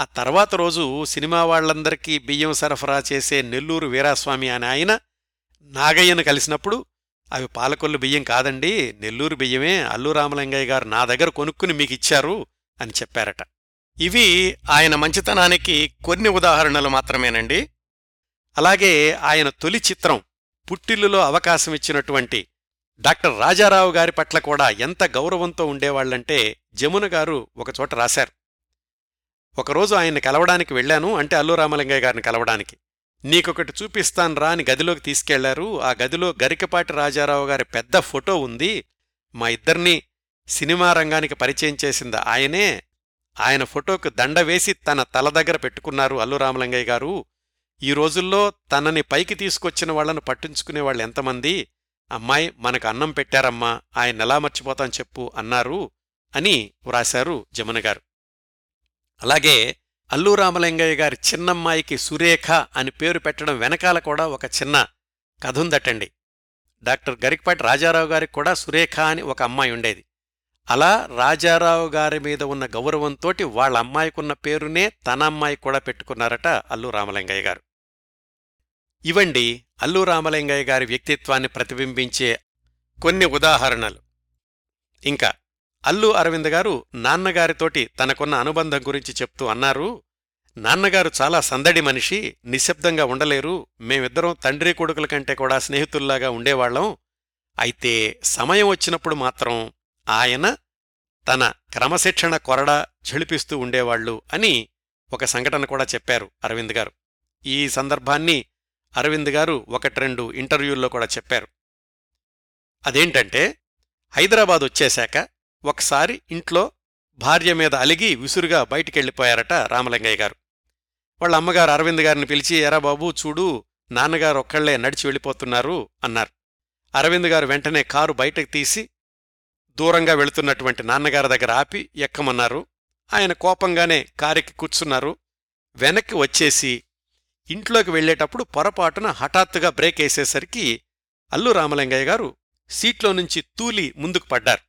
ఆ తర్వాత రోజు సినిమా వాళ్ళందరికీ బియ్యం సరఫరా చేసే నెల్లూరు వీరాస్వామి అని ఆయన నాగయ్యను కలిసినప్పుడు అవి పాలకొల్లు బియ్యం కాదండి నెల్లూరు బియ్యమే. అల్లు రామలింగయ్య గారు నా దగ్గర కొనుక్కుని మీకు ఇచ్చారు అని చెప్పారట. ఇవి ఆయన మంచితనానికి కొన్ని ఉదాహరణలు మాత్రమేనండి. అలాగే ఆయన తొలి చిత్రం పుట్టిల్లులో అవకాశమిచ్చినటువంటి డాక్టర్ రాజారావు గారి పట్ల కూడా ఎంత గౌరవంతో ఉండేవాళ్ళంటే జమున గారు ఒకచోట రాశారు. ఒకరోజు ఆయన్ని కలవడానికి వెళ్ళాను అంటే అల్లు రామలింగయ్య గారిని కలవడానికి. నీకొకటి చూపిస్తాను రా అని గదిలోకి తీసుకెళ్ళారు. ఆ గదిలో గరికపాటి రాజారావు గారి పెద్ద ఫోటో ఉంది. మా ఇద్దర్ని సినిమా రంగానికి పరిచయం చేసింది ఆయనే. ఆయన ఫోటోకు దండ వేసి తన తల దగ్గర పెట్టుకున్నారు అల్లు రామలింగయ్య గారు. ఈ రోజుల్లో తనని పైకి తీసుకొచ్చిన వాళ్ళను పట్టించుకునే వాళ్ళు ఎంతమంది? అమ్మాయి మనకు అన్నం పెట్టారమ్మా ఆయన ఎలా మర్చిపోతాం చెప్పు అన్నారు అని వ్రాశారు జమున గారు. అలాగే అల్లు రామలింగయ్య గారి చిన్నమ్మాయికి సురేఖ అని పేరు పెట్టడం వెనకాల కూడా ఒక చిన్న కథ ఉందటండి డాక్టర్ గరికపాటి రాజారావు గారికి కూడా సురేఖ అని ఒక అమ్మాయి ఉండేది. అలా రాజారావు గారి మీద ఉన్న గౌరవంతోటి వాళ్ళ అమ్మాయికున్న పేరునే తన అమ్మాయి కూడా పెట్టుకున్నారట అల్లు రామలింగయ్య గారు. ఇవండి అల్లు రామలింగయ్య గారి వ్యక్తిత్వాన్ని ప్రతిబింబించే కొన్ని ఉదాహరణలు. ఇంకా అల్లు అరవింద్ గారు నాన్నగారితోటి తనకున్న అనుబంధం గురించి చెప్తూ అన్నారు నాన్నగారు చాలా సందడి మనిషి నిశ్శబ్దంగా ఉండలేరు. మేమిద్దరం తండ్రి కొడుకుల కంటే కూడా స్నేహితుల్లాగా ఉండేవాళ్ళం అయితే సమయం వచ్చినప్పుడు మాత్రం ఆయన తన క్రమశిక్షణ కొరడా ఝళిపిస్తూ ఉండేవాళ్ళు అని ఒక సంఘటన కూడా చెప్పారు అరవింద్ గారు. ఈ సందర్భాన్ని అరవింద్ గారు ఒకటి రెండు ఇంటర్వ్యూల్లో కూడా చెప్పారు. అదేంటంటే హైదరాబాద్ వచ్చేశాక ఒకసారి ఇంట్లో భార్య మీద అలిగి విసురుగా బయటికెళ్ళిపోయారట రామలింగయ్య గారు. వాళ్ళ అమ్మగారు అరవింద్ గారిని పిలిచి ఎరా బాబు చూడు నాన్నగారు ఒక్కళ్ళే నడిచి వెళ్ళిపోతున్నారు అన్నారు. అరవింద్ గారు వెంటనే కారు బయటకు తీసి దూరంగా వెళుతున్నటువంటి నాన్నగారి దగ్గర ఆపి ఎక్కమన్నారు. ఆయన కోపంగానే కారెక్కి కూర్చున్నారు. వెనక్కి వచ్చేసి ఇంట్లోకి వెళ్ళేటప్పుడు పొరపాటున హఠాత్తుగా బ్రేక్ వేసేసరికి అల్లు రామలింగయ్య గారు సీట్లో నుంచి తూలి ముందుకు పడ్డారు.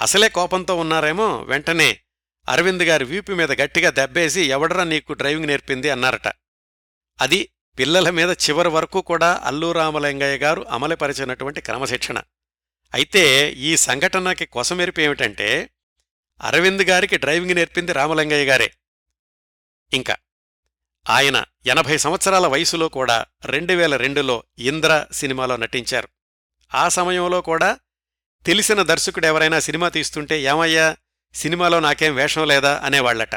అసలే కోపంతో ఉన్నారేమో వెంటనే అరవింద్ గారి వీపు మీద గట్టిగా దెబ్బేసి ఎవడరా నీకు డ్రైవింగ్ నేర్పింది అన్నారట. అది పిల్లల మీద చివరి వరకు కూడా అల్లు రామలింగయ్య గారు అమలుపరిచినటువంటి క్రమశిక్షణ. అయితే ఈ సంఘటనకి కొసమెరుపు ఏమిటంటే అరవింద్ గారికి డ్రైవింగ్ నేర్పింది రామలింగయ్య గారే. ఇంకా ఆయన ఎనభై సంవత్సరాల వయసులో కూడా రెండు వేల రెండులో ఇంద్ర సినిమాలో నటించారు. ఆ సమయంలో కూడా తెలిసిన దర్శకుడు ఎవరైనా సినిమా తీస్తుంటే ఏమయ్యా సినిమాలో నాకేం వేషం లేదా? అనేవాళ్ళట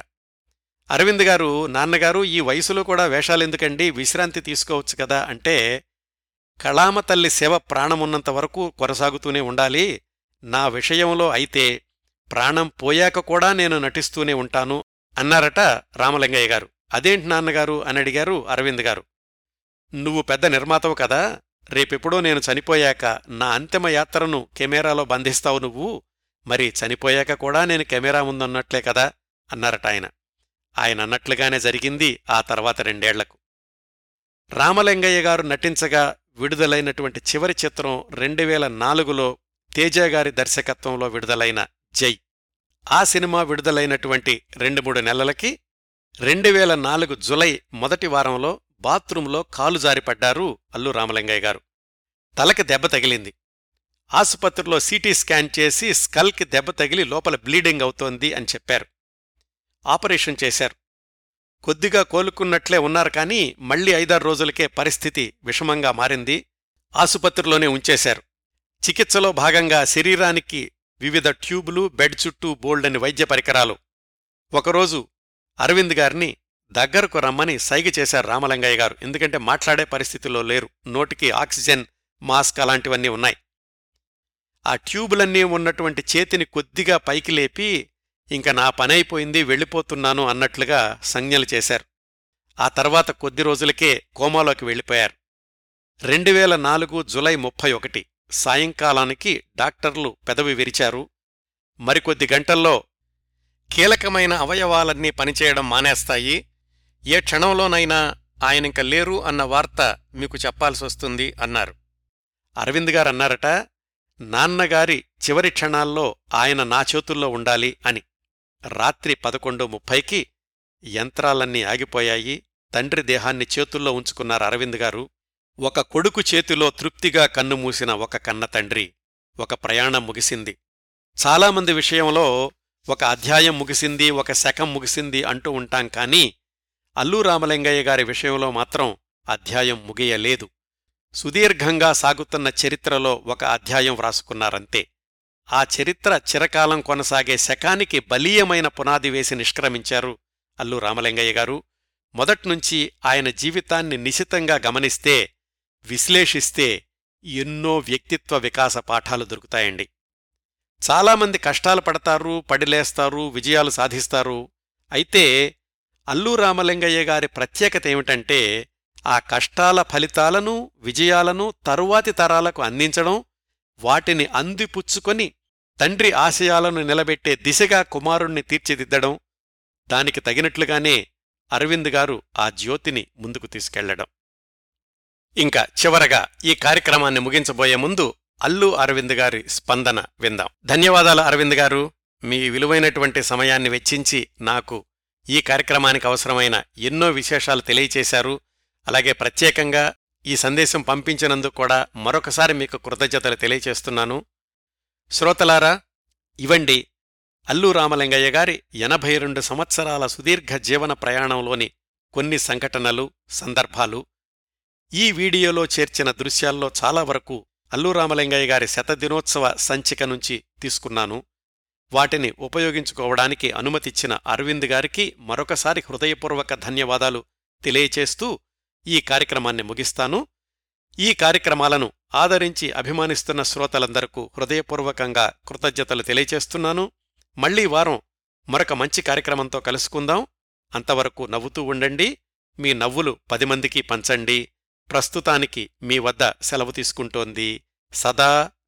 అరవింద్ గారు నాన్నగారు ఈ వయసులో కూడా వేషాలెందుకండి విశ్రాంతి తీసుకోవచ్చు కదా అంటే కళామ తల్లి సేవ ప్రాణమున్నంత వరకు కొనసాగుతూనే ఉండాలి. నా విషయంలో అయితే ప్రాణం పోయాక కూడా నేను నటిస్తూనే ఉంటాను అన్నారట రామలింగయ్య గారు. అదేంటి నాన్నగారు? అని అడిగారు అరవింద్ గారు. నువ్వు పెద్ద నిర్మాతవు కదా రేపెప్పుడో నేను చనిపోయాక నా అంతిమ యాత్రను కెమెరాలో బంధిస్తావు నువ్వు. మరి చనిపోయాక కూడా నేను కెమెరా ముందున్నట్లే కదా అన్నారట ఆయన. ఆయన అన్నట్లుగానే జరిగింది ఆ తర్వాత రెండేళ్ళకు. రామలింగయ్య గారు నటించగా విడుదలైనటువంటి చివరి చిత్రం రెండు వేల నాలుగులో తేజ గారి దర్శకత్వంలో విడుదలైన జై. ఆ సినిమా విడుదలైనటువంటి రెండు మూడు నెలలకి రెండు వేల నాలుగు జులై మొదటి వారంలో బాత్రూంలో కాలు జారిపడ్డారు అల్లు రామలింగయ్య గారు. తలకి దెబ్బ తగిలింది. ఆసుపత్రిలో సీటీ స్కాన్ చేసి స్కల్కి దెబ్బ తగిలి లోపల బ్లీడింగ్ అవుతోంది అని చెప్పారు. ఆపరేషన్ చేశారు. కొద్దిగా కోలుకున్నట్లే ఉన్నారు కానీ మళ్ళీ ఐదారు రోజులకే పరిస్థితి విషమంగా మారింది. ఆసుపత్రిలోనే ఉంచేశారు. చికిత్సలో భాగంగా శరీరానికి వివిధ ట్యూబులు బెడ్ చుట్టూ బోల్డని వైద్య పరికరాలు. ఒకరోజు అరవింద్ గారిని దగ్గరకు రమ్మని సైగ చేశారు రామలింగయ్య గారు. ఎందుకంటే మాట్లాడే పరిస్థితిలో లేరు. నోటికి ఆక్సిజన్ మాస్క్ అలాంటివన్నీ ఉన్నాయి. ఆ ట్యూబులన్నీ ఉన్నటువంటి చేతిని కొద్దిగా పైకి లేపి ఇంక నా పనైపోయింది వెళ్ళిపోతున్నాను అన్నట్లుగా సంజ్ఞలు చేశారు. ఆ తర్వాత కొద్ది రోజులకే కోమాలోకి వెళ్ళిపోయారు. రెండు వేల నాలుగు జులై ముప్పై ఒకటి సాయంకాలానికి డాక్టర్లు పెదవి విరిచారు. మరికొద్ది గంటల్లో కీలకమైన అవయవాలన్నీ పనిచేయడం మానేస్తాయి. ఏ క్షణంలోనైనా ఆయనింక లేరు అన్న వార్త మీకు చెప్పాల్సొస్తుంది అన్నారు. అరవింద్ గారన్నారట నాన్నగారి చివరి క్షణాల్లో ఆయన నా చేతుల్లో ఉండాలి అని. రాత్రి పదకొండు ముప్పైకి యంత్రాలన్నీ ఆగిపోయాయి తండ్రి దేహాన్ని చేతుల్లో ఉంచుకున్నారు అరవింద్ గారు. ఒక కొడుకు చేతిలో తృప్తిగా కన్నుమూసిన ఒక కన్న తండ్రి. ఒక ప్రయాణం ముగిసింది. చాలామంది విషయంలో ఒక అధ్యాయం ముగిసింది ఒక శకం ముగిసింది అంటూ ఉంటాం కానీ అల్లు రామలింగయ్య గారి విషయంలో మాత్రం అధ్యాయం ముగియలేదు. సుదీర్ఘంగా సాగుతున్న చరిత్రలో ఒక అధ్యాయం వ్రాసుకున్నారంతే. ఆ చరిత్ర చిరకాలం కొనసాగే శకానికి బలీయమైన పునాది వేసి నిష్క్రమించారు అల్లు రామలింగయ్య గారు. మొదట్నుంచి ఆయన జీవితాన్ని నిశితంగా గమనిస్తే విశ్లేషిస్తే ఎన్నో వ్యక్తిత్వ వికాస పాఠాలు దొరుకుతాయండి. చాలామంది కష్టాలు పడతారు పడిలేస్తారు విజయాలు సాధిస్తారు. అయితే అల్లు రామలింగయ్య గారి ప్రత్యేకత ఏమిటంటే ఆ కష్టాల ఫలితాలను విజయాలను తరువాతి తరాలకు అందించడం వాటిని అందిపుచ్చుకొని తండ్రి ఆశయాలను నిలబెట్టే దిశగా కుమారుణ్ణి తీర్చిదిద్దడం దానికి తగినట్లుగానే అరవింద్ గారు ఆ జ్యోతిని ముందుకు తీసుకెళ్ళడం. ఇంకా చివరగా ఈ కార్యక్రమాన్ని ముగించబోయే ముందు అల్లు అరవింద్ గారి స్పందన విందాం. ధన్యవాదాలు అరవింద్ గారు. మీ విలువైనటువంటి సమయాన్ని వెచ్చించి నాకు ఈ కార్యక్రమానికి అవసరమైన ఎన్నో విశేషాలు తెలియచేశారు. అలాగే ప్రత్యేకంగా ఈ సందేశం పంపించినందుకు కూడా మరొకసారి మీకు కృతజ్ఞతలు తెలియచేస్తున్నాను. శ్రోతలారా ఇవండి అల్లు రామలింగయ్య గారి ఎనభై రెండు సంవత్సరాల సుదీర్ఘ జీవన ప్రయాణంలోని కొన్ని సంఘటనలు సందర్భాలు. ఈ వీడియోలో చేర్చిన దృశ్యాల్లో చాలా వరకు అల్లు రామలింగయ్య గారి శతదినోత్సవ సంచిక నుంచి తీసుకున్నాను. వాటిని ఉపయోగించుకోవడానికి అనుమతిచ్చిన అరవింద్ గారికి మరొకసారి హృదయపూర్వక ధన్యవాదాలు తెలియచేస్తూ ఈ కార్యక్రమాన్ని ముగిస్తాను. ఈ కార్యక్రమాలను ఆదరించి అభిమానిస్తున్న శ్రోతలందరకు హృదయపూర్వకంగా కృతజ్ఞతలు తెలియచేస్తున్నాను. మళ్ళీ వారం మరొక మంచి కార్యక్రమంతో కలుసుకుందాం. అంతవరకు నవ్వుతూ ఉండండి. మీ నవ్వులు పది మందికి పంచండి. ప్రస్తుతానికి మీ వద్ద సెలవు తీసుకుంటోంది సదా